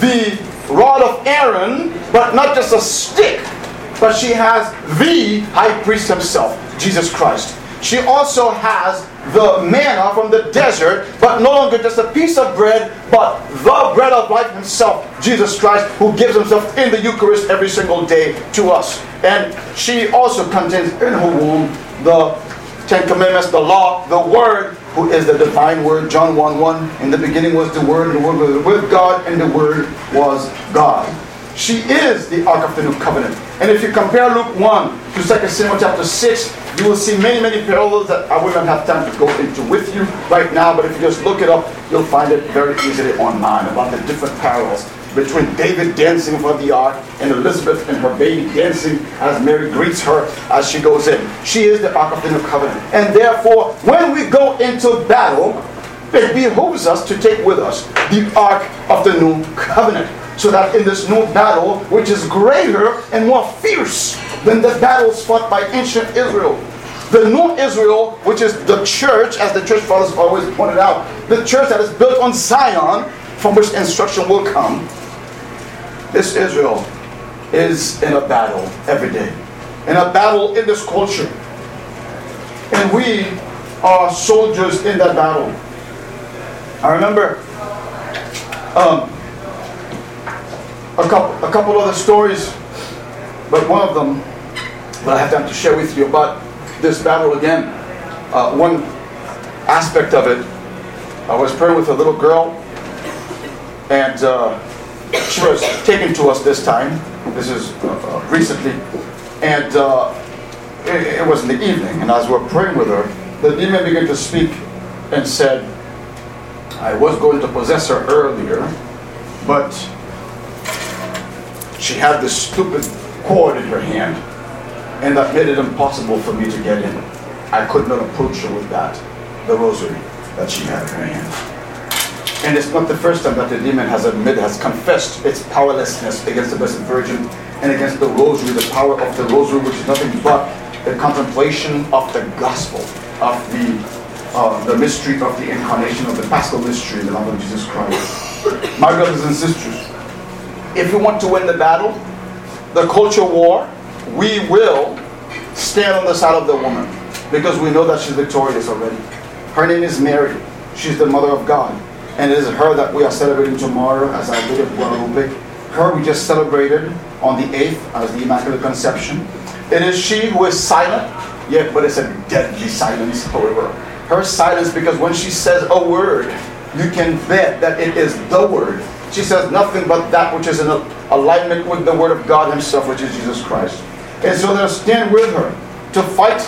the rod of Aaron, but not just a stick, but she has the high priest himself, Jesus Christ. She also has the manna from the desert, but no longer just a piece of bread, but the bread of life himself, Jesus Christ, who gives himself in the Eucharist every single day to us. And she also contains in her womb the Ten Commandments, the law, the Word, who is the divine Word. John 1 1. In the beginning was the Word, and the Word was with God, and the Word was God. She is the Ark of the New Covenant. And if you compare Luke 1 to 2 Samuel chapter 6, you will see many, many parallels that I will not have time to go into with you right now, but if you just look it up, you'll find it very easily online about the different parallels between David dancing for the ark and Elizabeth and her baby dancing as Mary greets her as she goes in. She is the Ark of the New Covenant. And therefore, when we go into battle, it behooves us to take with us the Ark of the New Covenant. So that in this new battle, which is greater and more fierce than the battles fought by ancient Israel, The new Israel, which is the church, as the church fathers always pointed out, the church that is built on Zion, from which instruction will come. This Israel is in a battle every day, in a battle in this culture. And we are soldiers in that battle. I remember um, a couple, a couple other stories, but one of them that I have time to share with you about this battle again. Uh, one aspect of it, I was praying with a little girl, and uh, she was taken to us this time. This is uh, uh recently, and uh, it, it was in the evening. And as we were praying with her, the demon began to speak and said, "I was going to possess her earlier, but she had this stupid cord in her hand, and that made it impossible for me to get in. I could not approach her with that, the rosary that she had in her hand." And it's not the first time that the demon has admitted, has confessed its powerlessness against the Blessed Virgin and against the rosary, the power of the rosary, which is nothing but the contemplation of the gospel, of the uh, the mystery of the incarnation of the Paschal mystery, the love of Jesus Christ. My brothers and sisters, if we want to win the battle, the culture war, we will stand on the side of the woman because we know that she's victorious already. Her name is Mary. She's the mother of God. And it is her that we are celebrating tomorrow as our Lady of Guadalupe. Her we just celebrated on the 8th as the Immaculate Conception. It is she who is silent, yet but it's a deadly silence, however. Her silence because when she says a word, you can bet that it is the word. She says nothing but that which is in alignment with the word of God himself, which is Jesus Christ. And so they'll stand with her to fight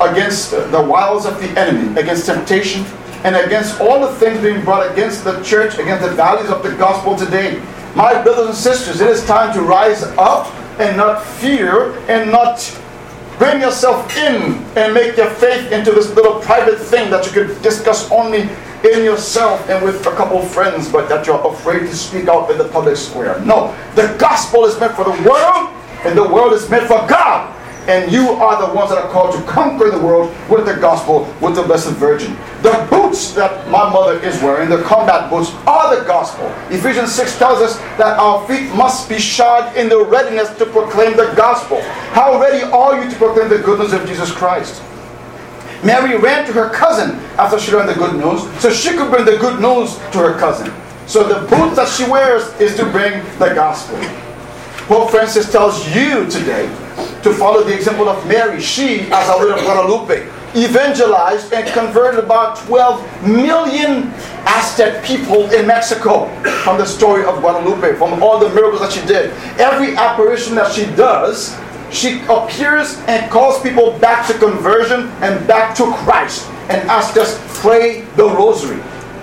against the wiles of the enemy, against temptation, and against all the things being brought against the church, against the values of the gospel today. My brothers and sisters, it is time to rise up and not fear and not bring yourself in and make your faith into this little private thing that you could discuss only in yourself and with a couple of friends, but that you're afraid to speak out in the public square. No, the gospel is meant for the world, and the world is meant for God and you are the ones that are called to conquer the world with the gospel, with the Blessed Virgin. The boots that my mother is wearing, the combat boots, are the gospel. Ephesians 6 tells us that our feet must be shod in the readiness to proclaim the gospel. How ready are you to proclaim the goodness of Jesus Christ? Mary ran to her cousin after she learned the good news, so she could bring the good news to her cousin. So the boots that she wears is to bring the gospel. Pope Francis tells you today to follow the example of Mary. She, as of Guadalupe, evangelized and converted about 12 million Aztec people in Mexico from the story of Guadalupe, from all the miracles that she did. Every apparition that she does, she appears and calls people back to conversion and back to Christ and asks us, pray the rosary.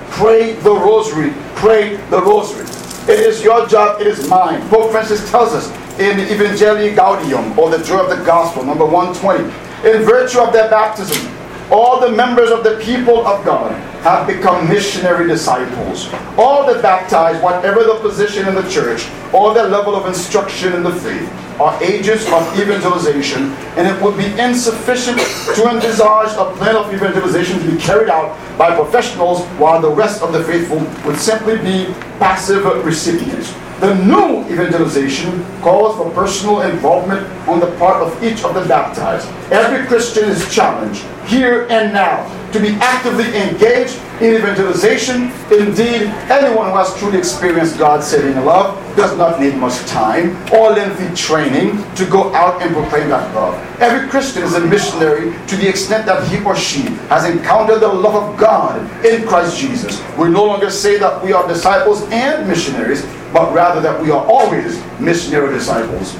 Pray the rosary. Pray the rosary. It is your job, it is mine. Pope Francis tells us in Evangelii Gaudium, or the Joy of the Gospel, number 120. In virtue of their baptism, all the members of the people of God have become missionary disciples. All the baptized, whatever the position in the church, or their level of instruction in the faith, are agents of evangelization, and it would be insufficient to envisage a plan of evangelization to be carried out by professionals while the rest of the faithful would simply be passive recipients. The new evangelization calls for personal involvement on the part of each of the baptized. Every Christian is challenged, here and now, to be actively engaged in evangelization. Indeed, anyone who has truly experienced God's saving love does not need much time or lengthy training to go out and proclaim that love. Every Christian is a missionary to the extent that he or she has encountered the love of God in Christ Jesus. We no longer say that we are disciples and missionaries, but rather that we are always missionary disciples.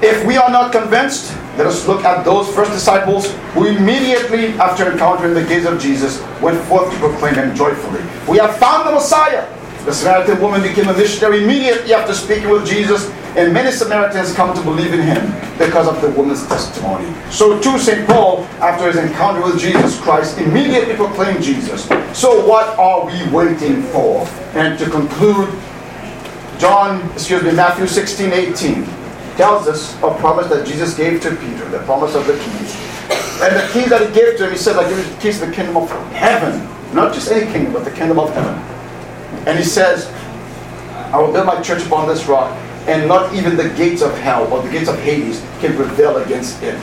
If we are not convinced, let us look at those first disciples who immediately after encountering the gaze of Jesus went forth to proclaim him joyfully. We have found the Messiah. The Samaritan woman became a missionary immediately after speaking with Jesus, and many Samaritans come to believe in him because of the woman's testimony. So too St. Paul, after his encounter with Jesus Christ, immediately proclaimed Jesus. So what are we waiting for? And to conclude, John, excuse me, Matthew 16, 18 tells us a promise that Jesus gave to Peter, the promise of the keys. And the keys that he gave to him, he said, like, give me the keys to the kingdom of heaven. Not just any kingdom, but the kingdom of heaven. And he says, I will build my church upon this rock, and not even the gates of hell or the gates of Hades can prevail against it.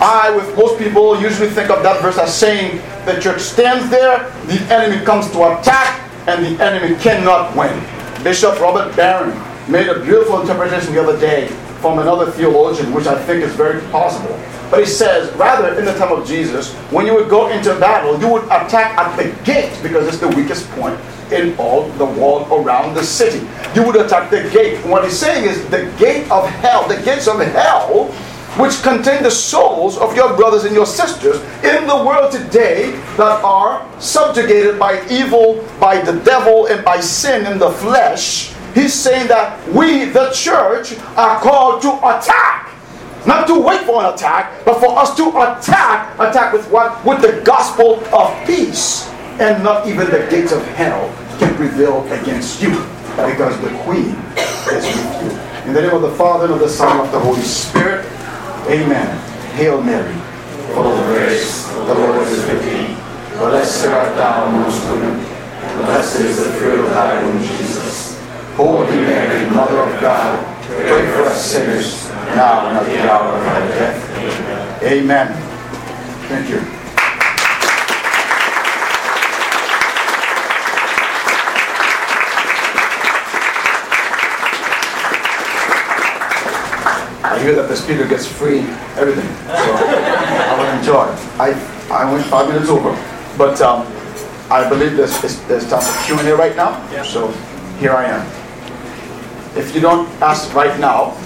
I, with most people, usually think of that verse as saying the church stands there, the enemy comes to attack, and the enemy cannot win. Bishop Robert Barron made a beautiful interpretation the other day from another theologian, which I think is very possible. But he says, rather, in the time of Jesus, when you would go into battle, you would attack at the gate because it's the weakest point in all the wall around the city. You would attack the gate. What he's saying is the gate of hell, the gates of hell, which contain the souls of your brothers and your sisters in the world today that are subjugated by evil, by the devil, and by sin in the flesh. He's saying that we, the church, are called to attack. Not to wait for an attack, but for us to attack. Attack with what? With the gospel of peace. And not even the gates of hell can prevail against you. Because the queen is with you. In the name of the Father, and of the Son, and of the Holy Spirit. Amen. Hail Mary, full of grace, the Lord is with thee. Blessed art thou amongst women. Blessed is the fruit of thy womb, Jesus. Holy Mary, Mother of God, pray for us sinners, now and at the hour of our death. Amen. Thank you. I hear that the speaker gets free everything, so I will enjoy. I I went five minutes over, but um, I believe there's there's time for Q and A right now. So here I am. If you don't ask right now,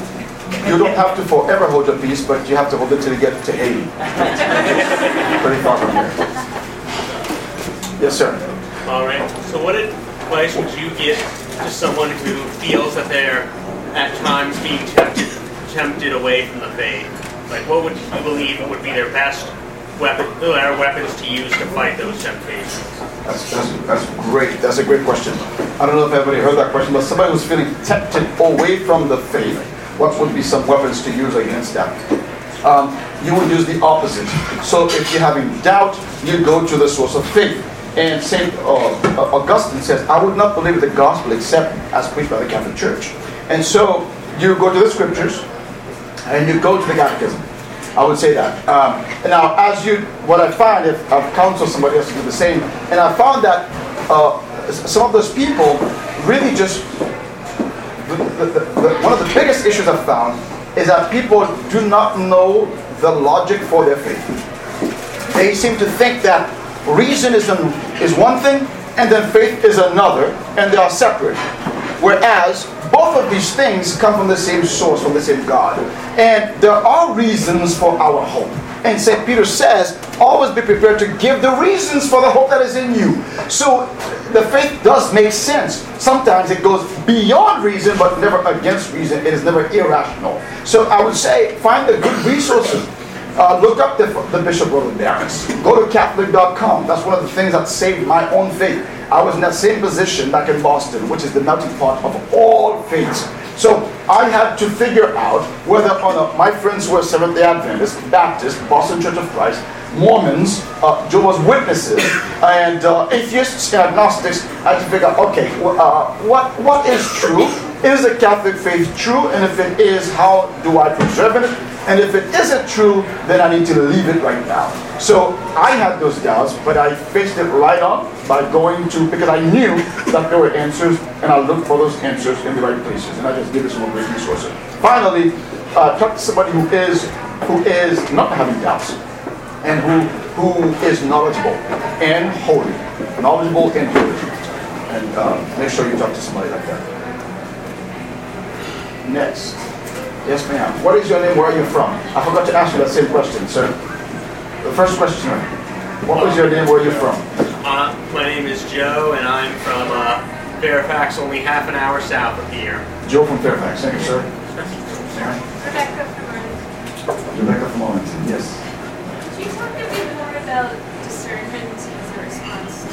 you don't have to forever hold your peace, but you have to hold it till you get to Haiti. Pretty far from here. Yes, sir. All right. So, what advice would you give to someone who feels that they're at times being tempted, tempted away from the faith? Like, what would you believe would be their best weapon, their weapons to use to fight those temptations? That's, that's, that's great. That's a great question. I don't know if everybody heard that question, but somebody who's feeling tempted away from the faith, what would be some weapons to use against that? Um, you would use the opposite. So if you're having doubt, you go to the source of faith. And St. Uh, Augustine says, I would not believe the gospel except as preached by the Catholic Church. And so you go to the scriptures and you go to the catechism. I would say that. Um, and now, as you, what I find, if I've counseled somebody else to do the same, and I found that uh, some of those people really just, the, the, the, one of the biggest issues I've found is that people do not know the logic for their faith. They seem to think that reason is, an, is one thing and then faith is another, and they are separate. Whereas both of these things come from the same source, from the same God. And there are reasons for our hope. And St. Peter says, always be prepared to give the reasons for the hope that is in you. So the faith does make sense. Sometimes it goes beyond reason, but never against reason. It is never irrational. So I would say, find the good resources. Uh, look up the, the Bishop Barrons. Go to Catholic.com. That's one of the things that saved my own faith. I was in that same position back in Boston, which is the melting pot of all faiths. So I had to figure out whether or not my friends were Seventh day Adventists, Baptists, Boston Church of Christ, Mormons, uh, Jehovah's Witnesses, and uh, atheists and agnostics. I had to figure out, okay, uh, what, what is true? Is the Catholic faith true? And if it is, how do I preserve it? And if it isn't true, then I need to leave it right now. So I had those doubts, but I faced it right on by going to, because I knew that there were answers, and I looked for those answers in the right places. And I just give it some great resources. Finally, uh, talk to somebody who is, who is not having doubts, and who, who is knowledgeable and holy. Knowledgeable and holy. And uh, make sure you talk to somebody like that. Next. Yes, ma'am. What is your name? Where are you from? I forgot to ask you that same question, sir. The first question. What was your name? Where are you from? Uh, my name is Joe, and I'm from uh, Fairfax, only half an hour south of here. Joe from Fairfax. Thank you, sir. Rebecca from Arlington. Rebecca from Arlington. Yes. Could you talk a bit more about discernment as a response to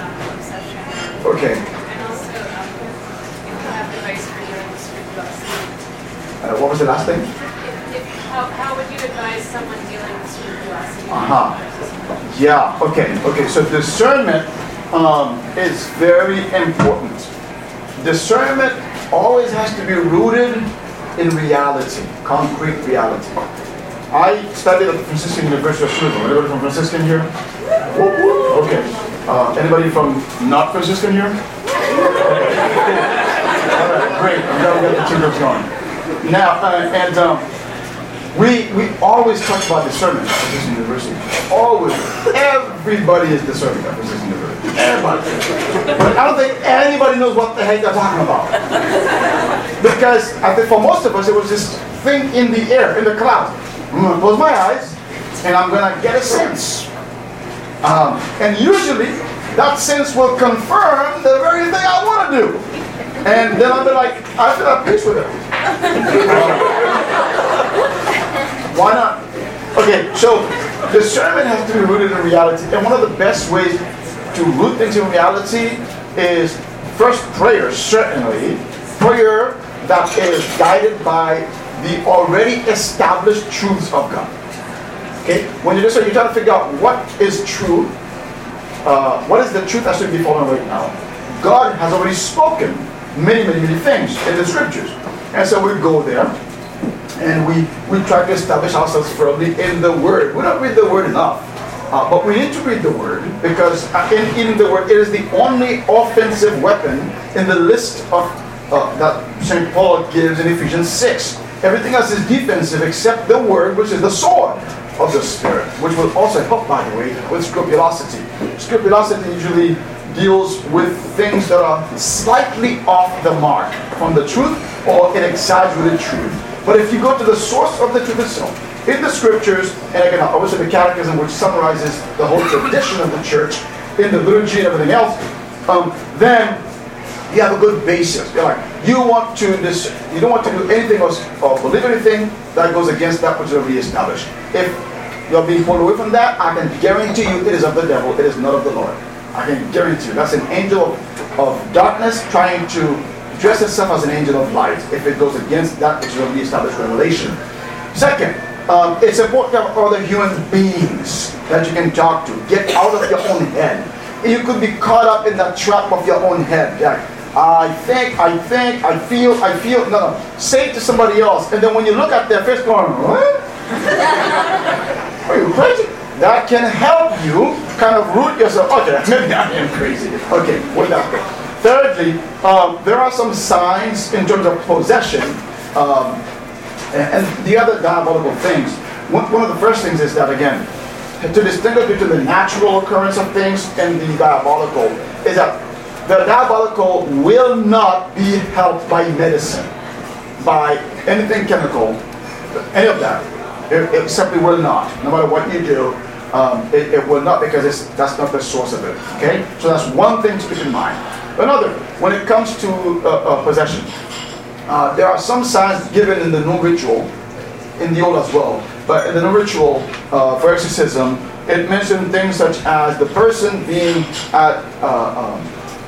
um, obsession? Okay. And also, um, if you have advice for your spirituality. Uh, what was the last thing? If, if, how, how would you advise someone dealing with scrupulosity Uh-huh. Yeah, okay, okay. So discernment um, is very important. Discernment always has to be rooted in reality, concrete reality. I studied at the Franciscan University of Toulouse. Anybody from Franciscan here? Okay. Uh, anybody from not Franciscan here? All right, great. I'm glad we got the two groups going. Now, uh, and um, we we always talk about discernment at Franciscan University. Always, everybody is discerning at Franciscan University. Everybody. But I don't think anybody knows what the heck they're talking about. Because I think for most of us, it was this thing in the air, in the clouds. I'm gonna close my eyes, and I'm gonna get a sense. Um, and usually, that sense will confirm the very thing I want to do. And then I'll be like, I feel at peace with it. Why not? Okay, so discernment has to be rooted in reality. And one of the best ways to root things in reality is first prayer, certainly. Prayer that is guided by the already established truths of God. Okay? When you listen, you're trying to figure out what is true, uh, what is the truth that should be following right now. God has already spoken many, many, many things in the scriptures. And so we go there and we, we try to establish ourselves firmly in the Word. We don't read the Word enough. Uh, but we need to read the Word because uh, in, in the Word, it is the only offensive weapon in the list of uh, that St. Paul gives in Ephesians 6. Everything else is defensive except the Word, which is the sword of the Spirit, which will also help, by the way, with scrupulosity. Scrupulosity usually deals with things that are slightly off the mark from the truth or an exaggerated truth. But if you go to the source of the truth itself, in the scriptures, and again, obviously the catechism, which summarizes the whole tradition of the church, in the liturgy and everything else, um, then you have a good basis. You're like, you want to this, you don't want to do anything else or believe anything that goes against that which is already established. If you're being pulled away from that, I can guarantee you it is of the devil, it is not of the Lord. I can guarantee you. That's an angel of, darkness trying to dress itself as an angel of light if it goes against that which is already established revelation. Second, um, it's important to have other human beings that you can talk to. Get out of your own head. You could be caught up in that trap of your own head. Like, I think, I think, I feel, I feel. No, no. Say it to somebody else. And then when you look at their face going, what? Are you crazy? That can help you kind of root yourself. Okay, maybe I am crazy. Okay, what that? Thirdly, um, there are some signs in terms of possession um, and, and the other diabolical things. One, one of the first things is that, again, to distinguish between the natural occurrence of things and the diabolical is that the diabolical will not be helped by medicine, by anything chemical, any of that. It, it simply will not. No matter what you do, um, it, it, will not because that's not the source of it. Okay? So that's one thing to keep in mind. Another, when it comes to uh, uh, possession, uh, there are some signs given in the new ritual, in the old as well, but in the new ritual uh, for exorcism, it mentioned things such as the person being at, uh, um,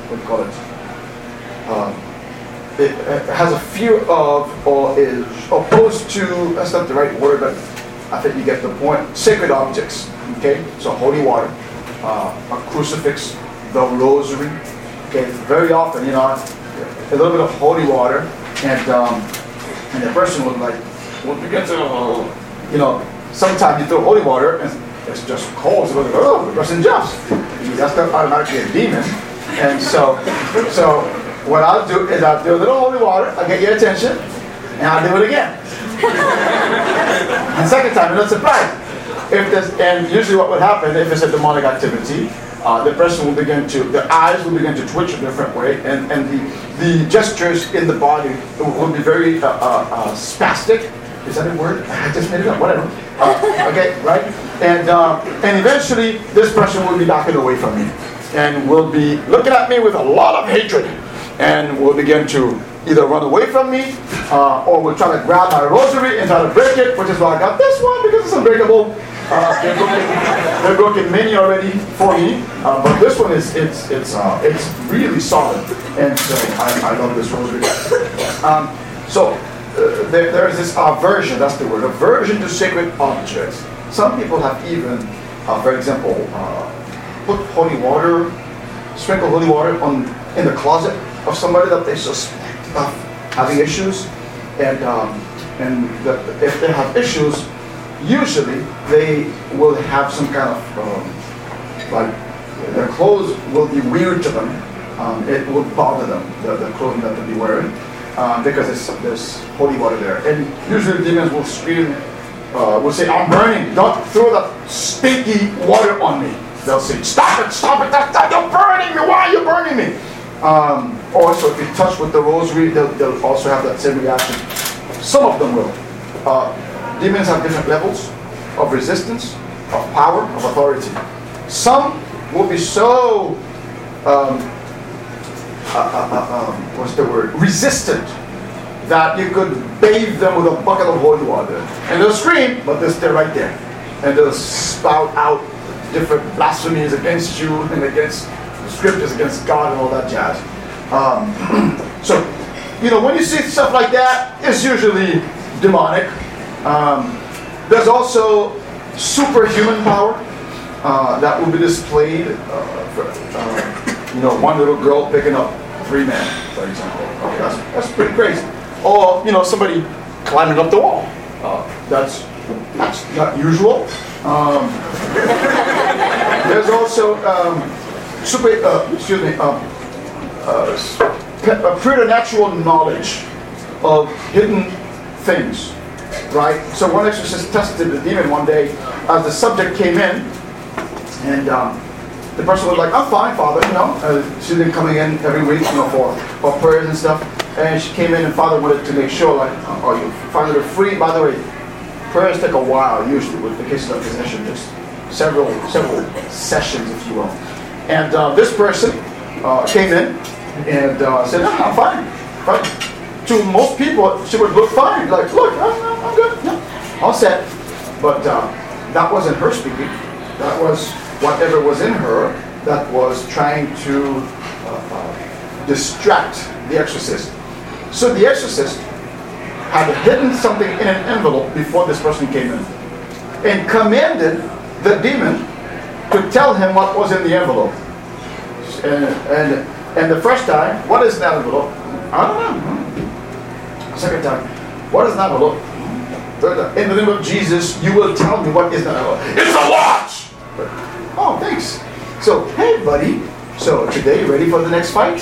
what do you call it? Um, it, it, has a fear of or is opposed to, that's not the right word, but I think you get the point, sacred objects. Okay? So holy water, uh, a crucifix, the rosary. Okay? Very often, you know, a little bit of holy water, and um, and the person would like, would begin to, you know, sometimes you throw holy water and it's just cold, so like, oh, the person jumps. That's not automatically a demon. And so, so what I'll do is I'll do a little holy water, I'll get your attention, and I'll do it again. and second time, you're not surprised. If and usually what would happen if it's a demonic activity, uh, the person will begin to, the eyes will begin to twitch a different way, and, and the, the gestures in the body will be very uh, uh, uh, spastic. Is that a word? I just made it up, whatever. Uh, okay, right? And, um, and eventually, this person will be backing away from me and will be looking at me with a lot of hatred and will begin to either run away from me uh, or will try to grab my rosary and try to break it, which is why I got this one because it's unbreakable. Uh, they're, broken, they're broken many already for me, uh, but this one is it's it's uh, it's really solid, and so I, I love this rosary. Um, so uh, there, there is this aversion, that's the word, aversion to sacred objects. Some people have even, uh, for example, uh, put holy water, sprinkle holy water on in the closet of somebody that they suspect of having issues, and um, and that if they have issues, usually they will have some kind of um, like their clothes will be weird to them. Um, it will bother them, the, the clothing that they'll be wearing, um, because there's, there's holy water there. And usually demons will scream, uh, will say, I'm burning, don't throw that stinky water on me. They'll say, stop it, stop it, stop, stop, you're burning me, why are you burning me? Um, also, if you touch with the rosary, they'll, they'll also have that same reaction. Some of them will. Uh, demons have different levels of resistance, of power, of authority. Some will be so, um, uh, uh, uh, um, what's the word, resistant that you could bathe them with a bucket of holy water. And they'll scream, but they'll stay right there. And they'll spout out different blasphemies against you and against the scriptures, against God and all that jazz. Um, so, you know, when you see stuff like that, it's usually demonic. Um, there's also superhuman power uh, that will be displayed. Uh, for, uh, you know, one little girl picking up three men, for example. Okay, that's, that's pretty crazy. Or, you know, somebody climbing up the wall. Uh, that's, that's not usual. Um, there's also um, super, uh, excuse me, um, uh, preternatural knowledge of hidden things, right? So one exorcist tested the demon one day as the subject came in, and um, the person was like, "I'm fine, Father," you know. Uh, she's been coming in every week, you know, for, for prayers and stuff. And she came in, and Father wanted to make sure, like, "Are you finally free?" By the way, prayers take a while usually with the cases of possession, just several several sessions, if you will. And uh, this person uh, came in and uh, said, no, I'm fine. fine. To most people, she would look fine. Like, look, I'm, I'm good. Yeah, all set. But uh, that wasn't her speaking. That was whatever was in her that was trying to uh, distract the exorcist. So the exorcist had hidden something in an envelope before this person came in and commanded the demon to tell him what was in the envelope. And, and, and the first time, what is that envelope? I don't know. Second time, what is that envelope? Third time, in the name of Jesus, you will tell me what is that envelope. It's a watch! Oh, thanks. So, hey, buddy. So, today, ready for the next fight?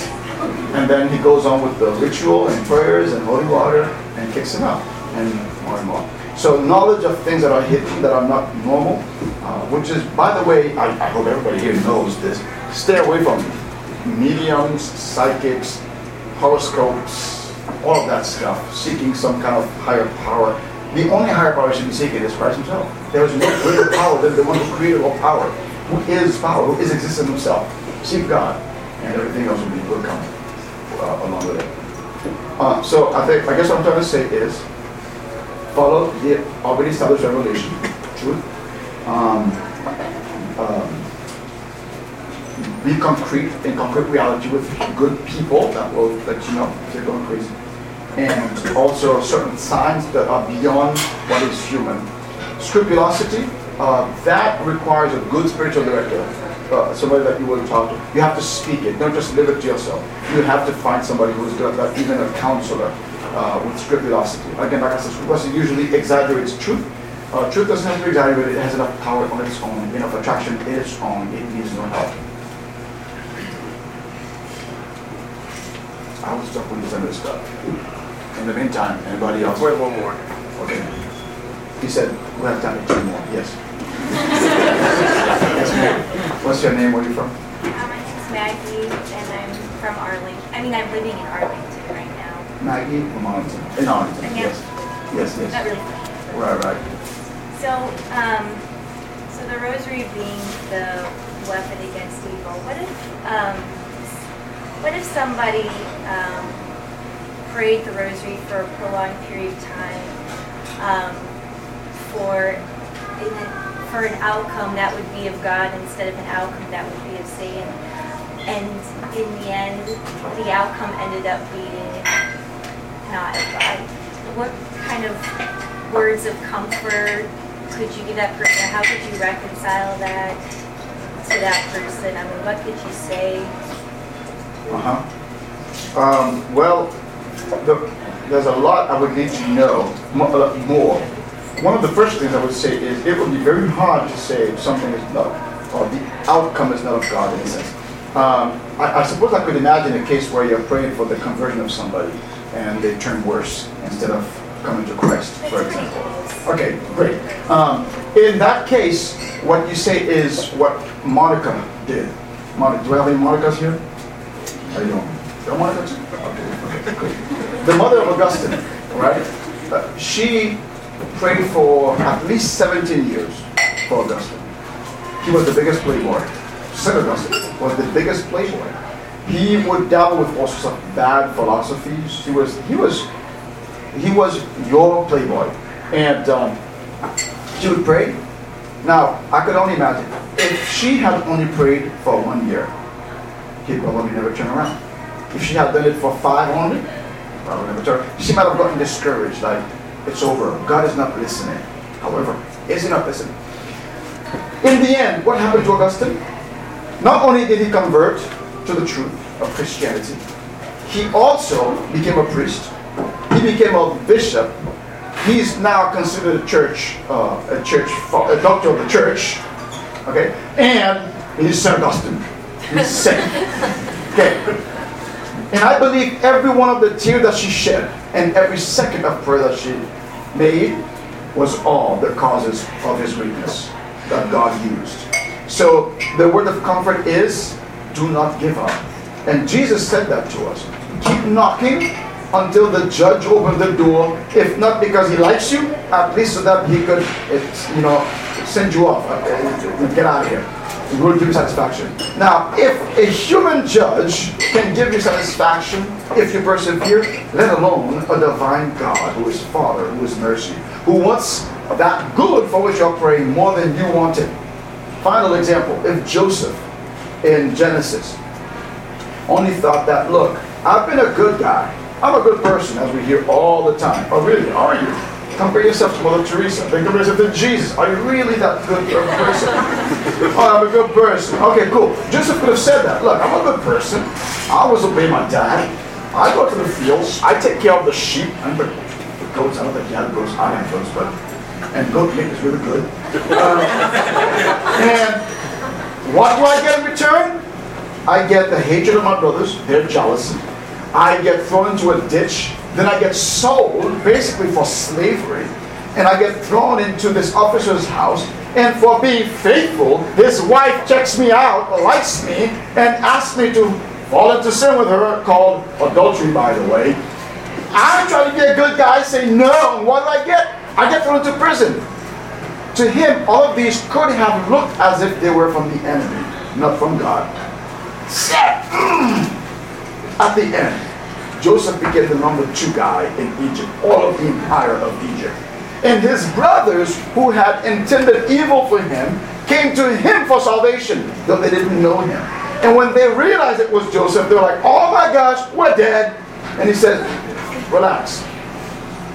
And then he goes on with the ritual and prayers and holy water and kicks him out. And more and more. So knowledge of things that are hidden, that are not normal, uh, which is, by the way, I, I, hope everybody here knows this. Stay away from mediums, psychics, horoscopes, all of that stuff, seeking some kind of higher power. The only higher power should be seeking is Christ himself. There is no greater power than the one who created all power, who is power, who is existence himself. Seek God, and everything else will, be, will come uh, along with it. Uh, so I think, I guess what I'm trying to say is, follow the already established revelation, truth. Um, um, be concrete in concrete reality with good people that will let you know you're going crazy. And also certain signs that are beyond what is human. Scrupulosity, uh, that requires a good spiritual director. Uh, somebody that you will talk to. You have to speak it, don't just live it to yourself. You have to find somebody who's good, that, even a counselor uh, with scrupulosity. Again, like I said, scrupulosity usually exaggerates truth. Uh, truth doesn't have to be exaggerated, it has enough power on its own, enough attraction in its own, it needs no help. I when you send this stuff. In the meantime, anybody else? Wait, one more. Okay. He said, we have time for two more, yes. yes. What's your name, where are you from? Uh, my name's Maggie, and I'm from Arlington. I mean, I'm living in Arlington right now. Maggie from Arlington, in Arlington, Yeah. yes. Yes, Not yes. really. Right, right. So, um, so the rosary being the weapon against evil. What if, um, what if somebody um, prayed the rosary for a prolonged period of time um, for for an outcome that would be of God instead of an outcome that would be of Satan? And in the end, the outcome ended up being not of God. what kind of words of comfort could you give that person? How could you reconcile that to that person? I mean, what could you say? Uh-huh. Um, well, the, there's a lot I would need to know uh, more. One of the first things I would say is it would be very hard to say something is not, or the outcome is not of God in a sense. Um, I, I suppose I could imagine a case where you're praying for the conversion of somebody and they turn worse instead of coming to Christ, for example. Okay, great. Um, in that case, what you say is what Monica did. Monica, do we have any Monicas here? How you doing? Monica? Okay. The mother of Augustine, right? Uh, she prayed for at least 17 years for Augustine. He was the biggest playboy. St. Augustine was the biggest playboy. He would dabble with all sorts of bad philosophies. He was he was he was your playboy, and um, she would pray. Now I could only imagine if she had only prayed for one year, he probably never turned around. If she had done it for five only, probably never. She might have gotten discouraged, like it's over. God is not listening. However, is he not listening? In the end, what happened to Augustine? Not only did he convert to the truth of Christianity, he also became a priest. He became a bishop. He's now considered a church, uh, a church, a doctor of the church. Okay, and he's Saint Augustine. He's saint. Okay, and I believe every one of the tears that she shed and every second of prayer that she made was all the causes of his weakness that God used. So the word of comfort is do not give up. And Jesus said that to us. Keep knocking until the judge opens the door. If not because he likes you, at least so that he could, you know, send you off. Get out of here. Will give you satisfaction. Now, if a human judge can give you satisfaction if you persevere, let alone a divine God who is Father, who is mercy, who wants that good for which you're praying more than you want it. Final example, if Joseph in Genesis only thought that, look, I've been a good guy. I'm a good person, as we hear all the time. Oh, really? Are you? Compare yourself to Mother Teresa. Then compare yourself to Jesus. Are you really that good a person? oh, I'm a good person. Okay, cool. Joseph could have said that. Look, I'm a good person. I always obey my dad. I go to the fields. I take care of the sheep and the, the goats. I don't think he had goats. I have goats, but and goat meat is really good. Um, and what do I get in return? I get the hatred of my brothers, their jealousy. I get thrown into a ditch. Then I get sold, basically for slavery. And I get thrown into this officer's house. And for being faithful, his wife checks me out, likes me, and asks me to fall into sin with her, called adultery, by the way. I try to be a good guy, say no. What do I get? I get thrown into prison. To him, all of these could have looked as if they were from the enemy, not from God. Mm, at the end, Joseph became the number two guy in Egypt, all of the empire of Egypt. And his brothers, who had intended evil for him, came to him for salvation, though they didn't know him. And when they realized it was Joseph, they were like, oh my gosh, we're dead. And he said, relax.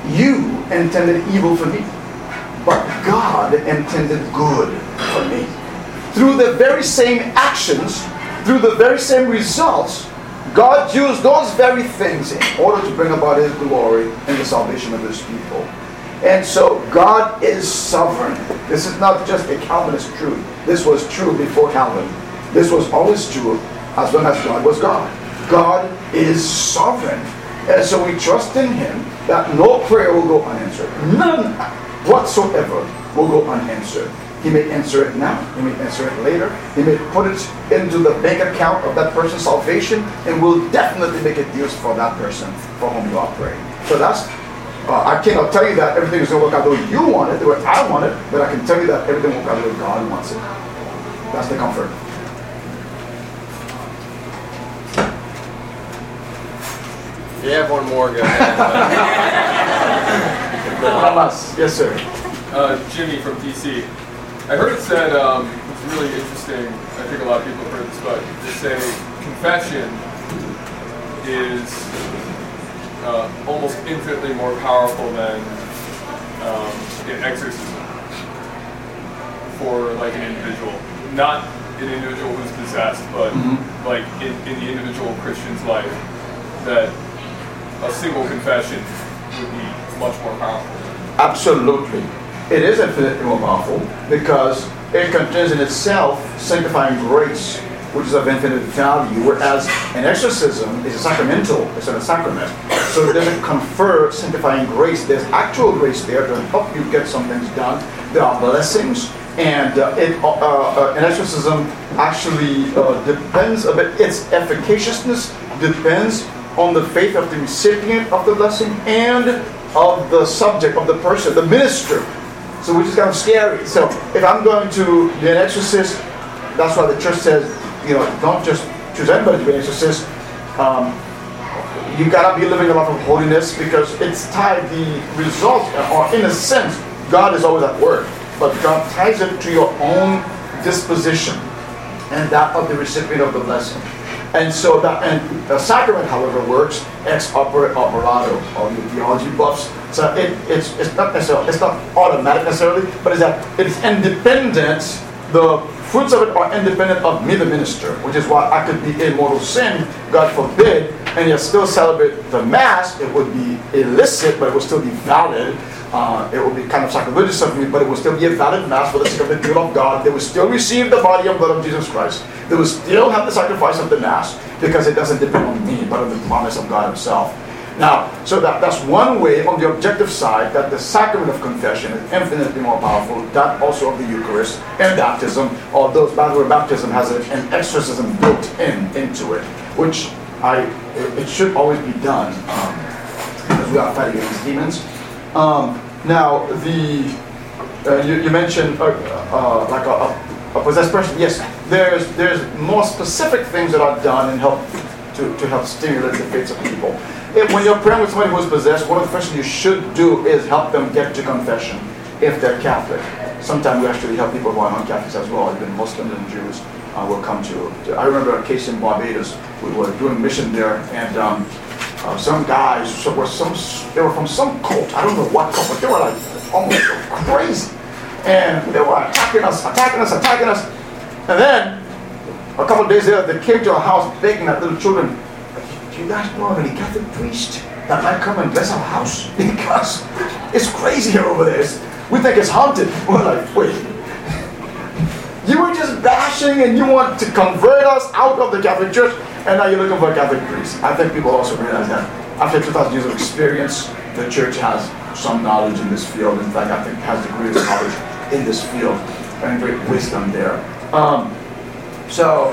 You intended evil for me, but God intended good for me. Through the very same actions, through the very same results, God used those very things in order to bring about His glory and the salvation of His people. And so God is sovereign. This is not just a Calvinist truth. This was true before Calvin. This was always true as long as God was God. God is sovereign. And so we trust in Him that no prayer will go unanswered. None whatsoever will go unanswered. He may answer it now. He may answer it later. He may put it into the bank account of that person's salvation and will definitely make it use for that person for whom you are praying. So that's, uh, I cannot tell you that everything is going to work out the way you want it, the way I want it, but I can tell you that everything will work out the way God wants it. That's the comfort. You have one more, go ahead. Yes, sir. Uh, Jimmy from DC. I heard it said, um, it's really interesting, I think a lot of people have heard this, but they say confession is uh, almost infinitely more powerful than um, an exorcism for like an individual. Not an individual who's possessed, but Mhm. like in, in the individual Christian's life, that a single confession would be much more powerful. Absolutely. It is infinitely more powerful because it contains in itself sanctifying grace, which is of infinite value, whereas an exorcism is a sacramental, it's not a sacrament. So it doesn't confer sanctifying grace. There's actual grace there to help you get some things done. There are blessings, and uh, it, uh, uh, an exorcism actually uh, depends a bit, its efficaciousness depends on the faith of the recipient of the blessing and of the subject, of the person, the minister. So which is kind of scary. So if I'm going to be an exorcist, that's why the church says, you know, don't just choose anybody to be an exorcist. Um, you gotta be living a life of holiness because it's tied the result, or in a sense, God is always at work, but God ties it to your own disposition and that of the recipient of the blessing. And so that and the sacrament, however, works ex opere operato, or the theology buffs. So it, it's it's not necessarily it's not automatic necessarily, but it's that it's independent. The fruits of it are independent of me, the minister, which is why I could be a mortal sin, God forbid, and yet still celebrate the mass. It would be illicit, but it would still be valid. Uh, it would be kind of sacrilegious of me, but it would still be a valid mass for the sake of the people of God. They would still receive the body and blood of Jesus Christ. They would still have the sacrifice of the mass because it doesn't depend on me, but on the promise of God Himself. Now, so that, that's one way on the objective side that the sacrament of confession is infinitely more powerful, that also of the Eucharist and baptism, although by the way, baptism has a- an exorcism built in into it, which I it, it should always be done um, we are fighting against demons. Um, now, the uh, you, you mentioned uh, uh, like a, a, possessed person. Yes, there's there's more specific things that are done and help to, to help stimulate the faith of people. If, when you're praying with somebody who is possessed, one of the first things you should do is help them get to confession if they're Catholic. Sometimes we actually help people who are non-Catholics as well, even Muslims and Jews will come to, to- I remember a case in Barbados. We were doing mission there, and um, uh, some guys were some they were from some cult. I don't know what cult, but they were like almost crazy, and they were attacking us, attacking us, attacking us, and then a couple of days later, they came to our house begging that little children, do you guys know of any Catholic priest that might come and bless our house? Because it's crazy here over there. We think it's haunted. We're like, wait. You were just bashing and you want to convert us out of the Catholic Church, and now you're looking for a Catholic priest. I think people also realize that after 2,000 years of experience, the church has some knowledge in this field. In fact, I think has the greatest knowledge in this field and great wisdom there. Um, so,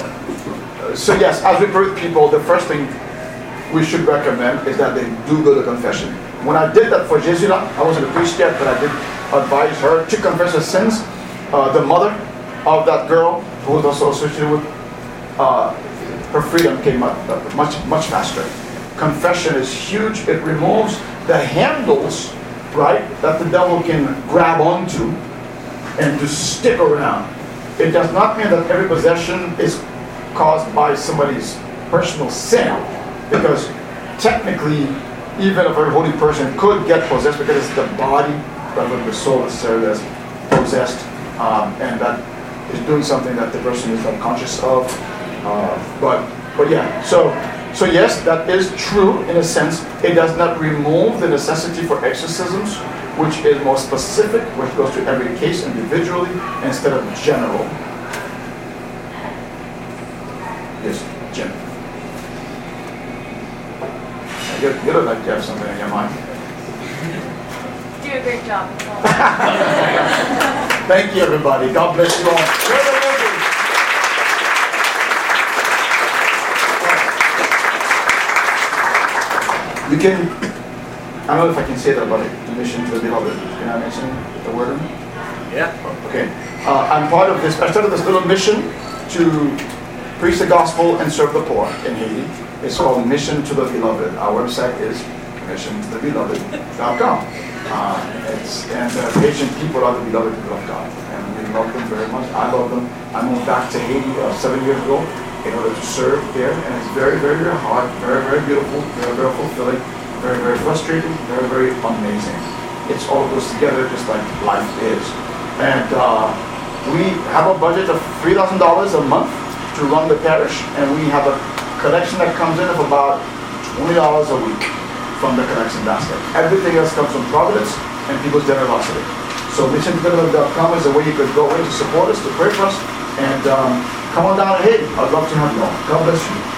so yes, as we with people, the first thing we should recommend is that they do go to confession. When I did that for Jesula, I wasn't a priest yet, but I did advise her to confess her sins. Uh, the mother of that girl, who was also associated with, uh, her freedom came up much, much faster. Confession is huge. It removes the handles, right, that the devil can grab onto and to stick around. It does not mean that every possession is caused by somebody's personal sin, because technically, even a very holy person could get possessed because it's the body rather than the soul necessarily that's possessed, um, and that is doing something that the person is not conscious of. Uh, but, but yeah, so so yes, that is true in a sense. It does not remove the necessity for exorcisms, which is more specific, which goes to every case individually instead of general. Yes, Jim. You, you look like you have something in your mind. Do a great job. Thank you, everybody. God bless you all. The? You can, I don't know if I can say that about it, the mission to the beloved. Can I mention the word? Yeah. Okay. Uh, I'm part of this, I started this little mission to preach the gospel and serve the poor in Haiti. It's called Mission to the Beloved. Our website is missiontothebeloved.com. Uh, it's, and uh, Haitian people are the beloved people of God. And we love them very much. I love them. I moved back to Haiti uh, seven years ago in order to serve there. And it's very, very, very hard, very, very beautiful, very, very fulfilling. very, very frustrating, very, very amazing. It's all goes together just like life is. And uh, we have a budget of three thousand dollars a month to run the parish, and we have a collection that comes in of about twenty dollars a week from the collection basket. Everything else comes from Providence and people's generosity. So missiontothebeloved.com is a way you could go in to support us, to pray for us, and um, come on down to Haiti. I'd love to have you all. God bless you.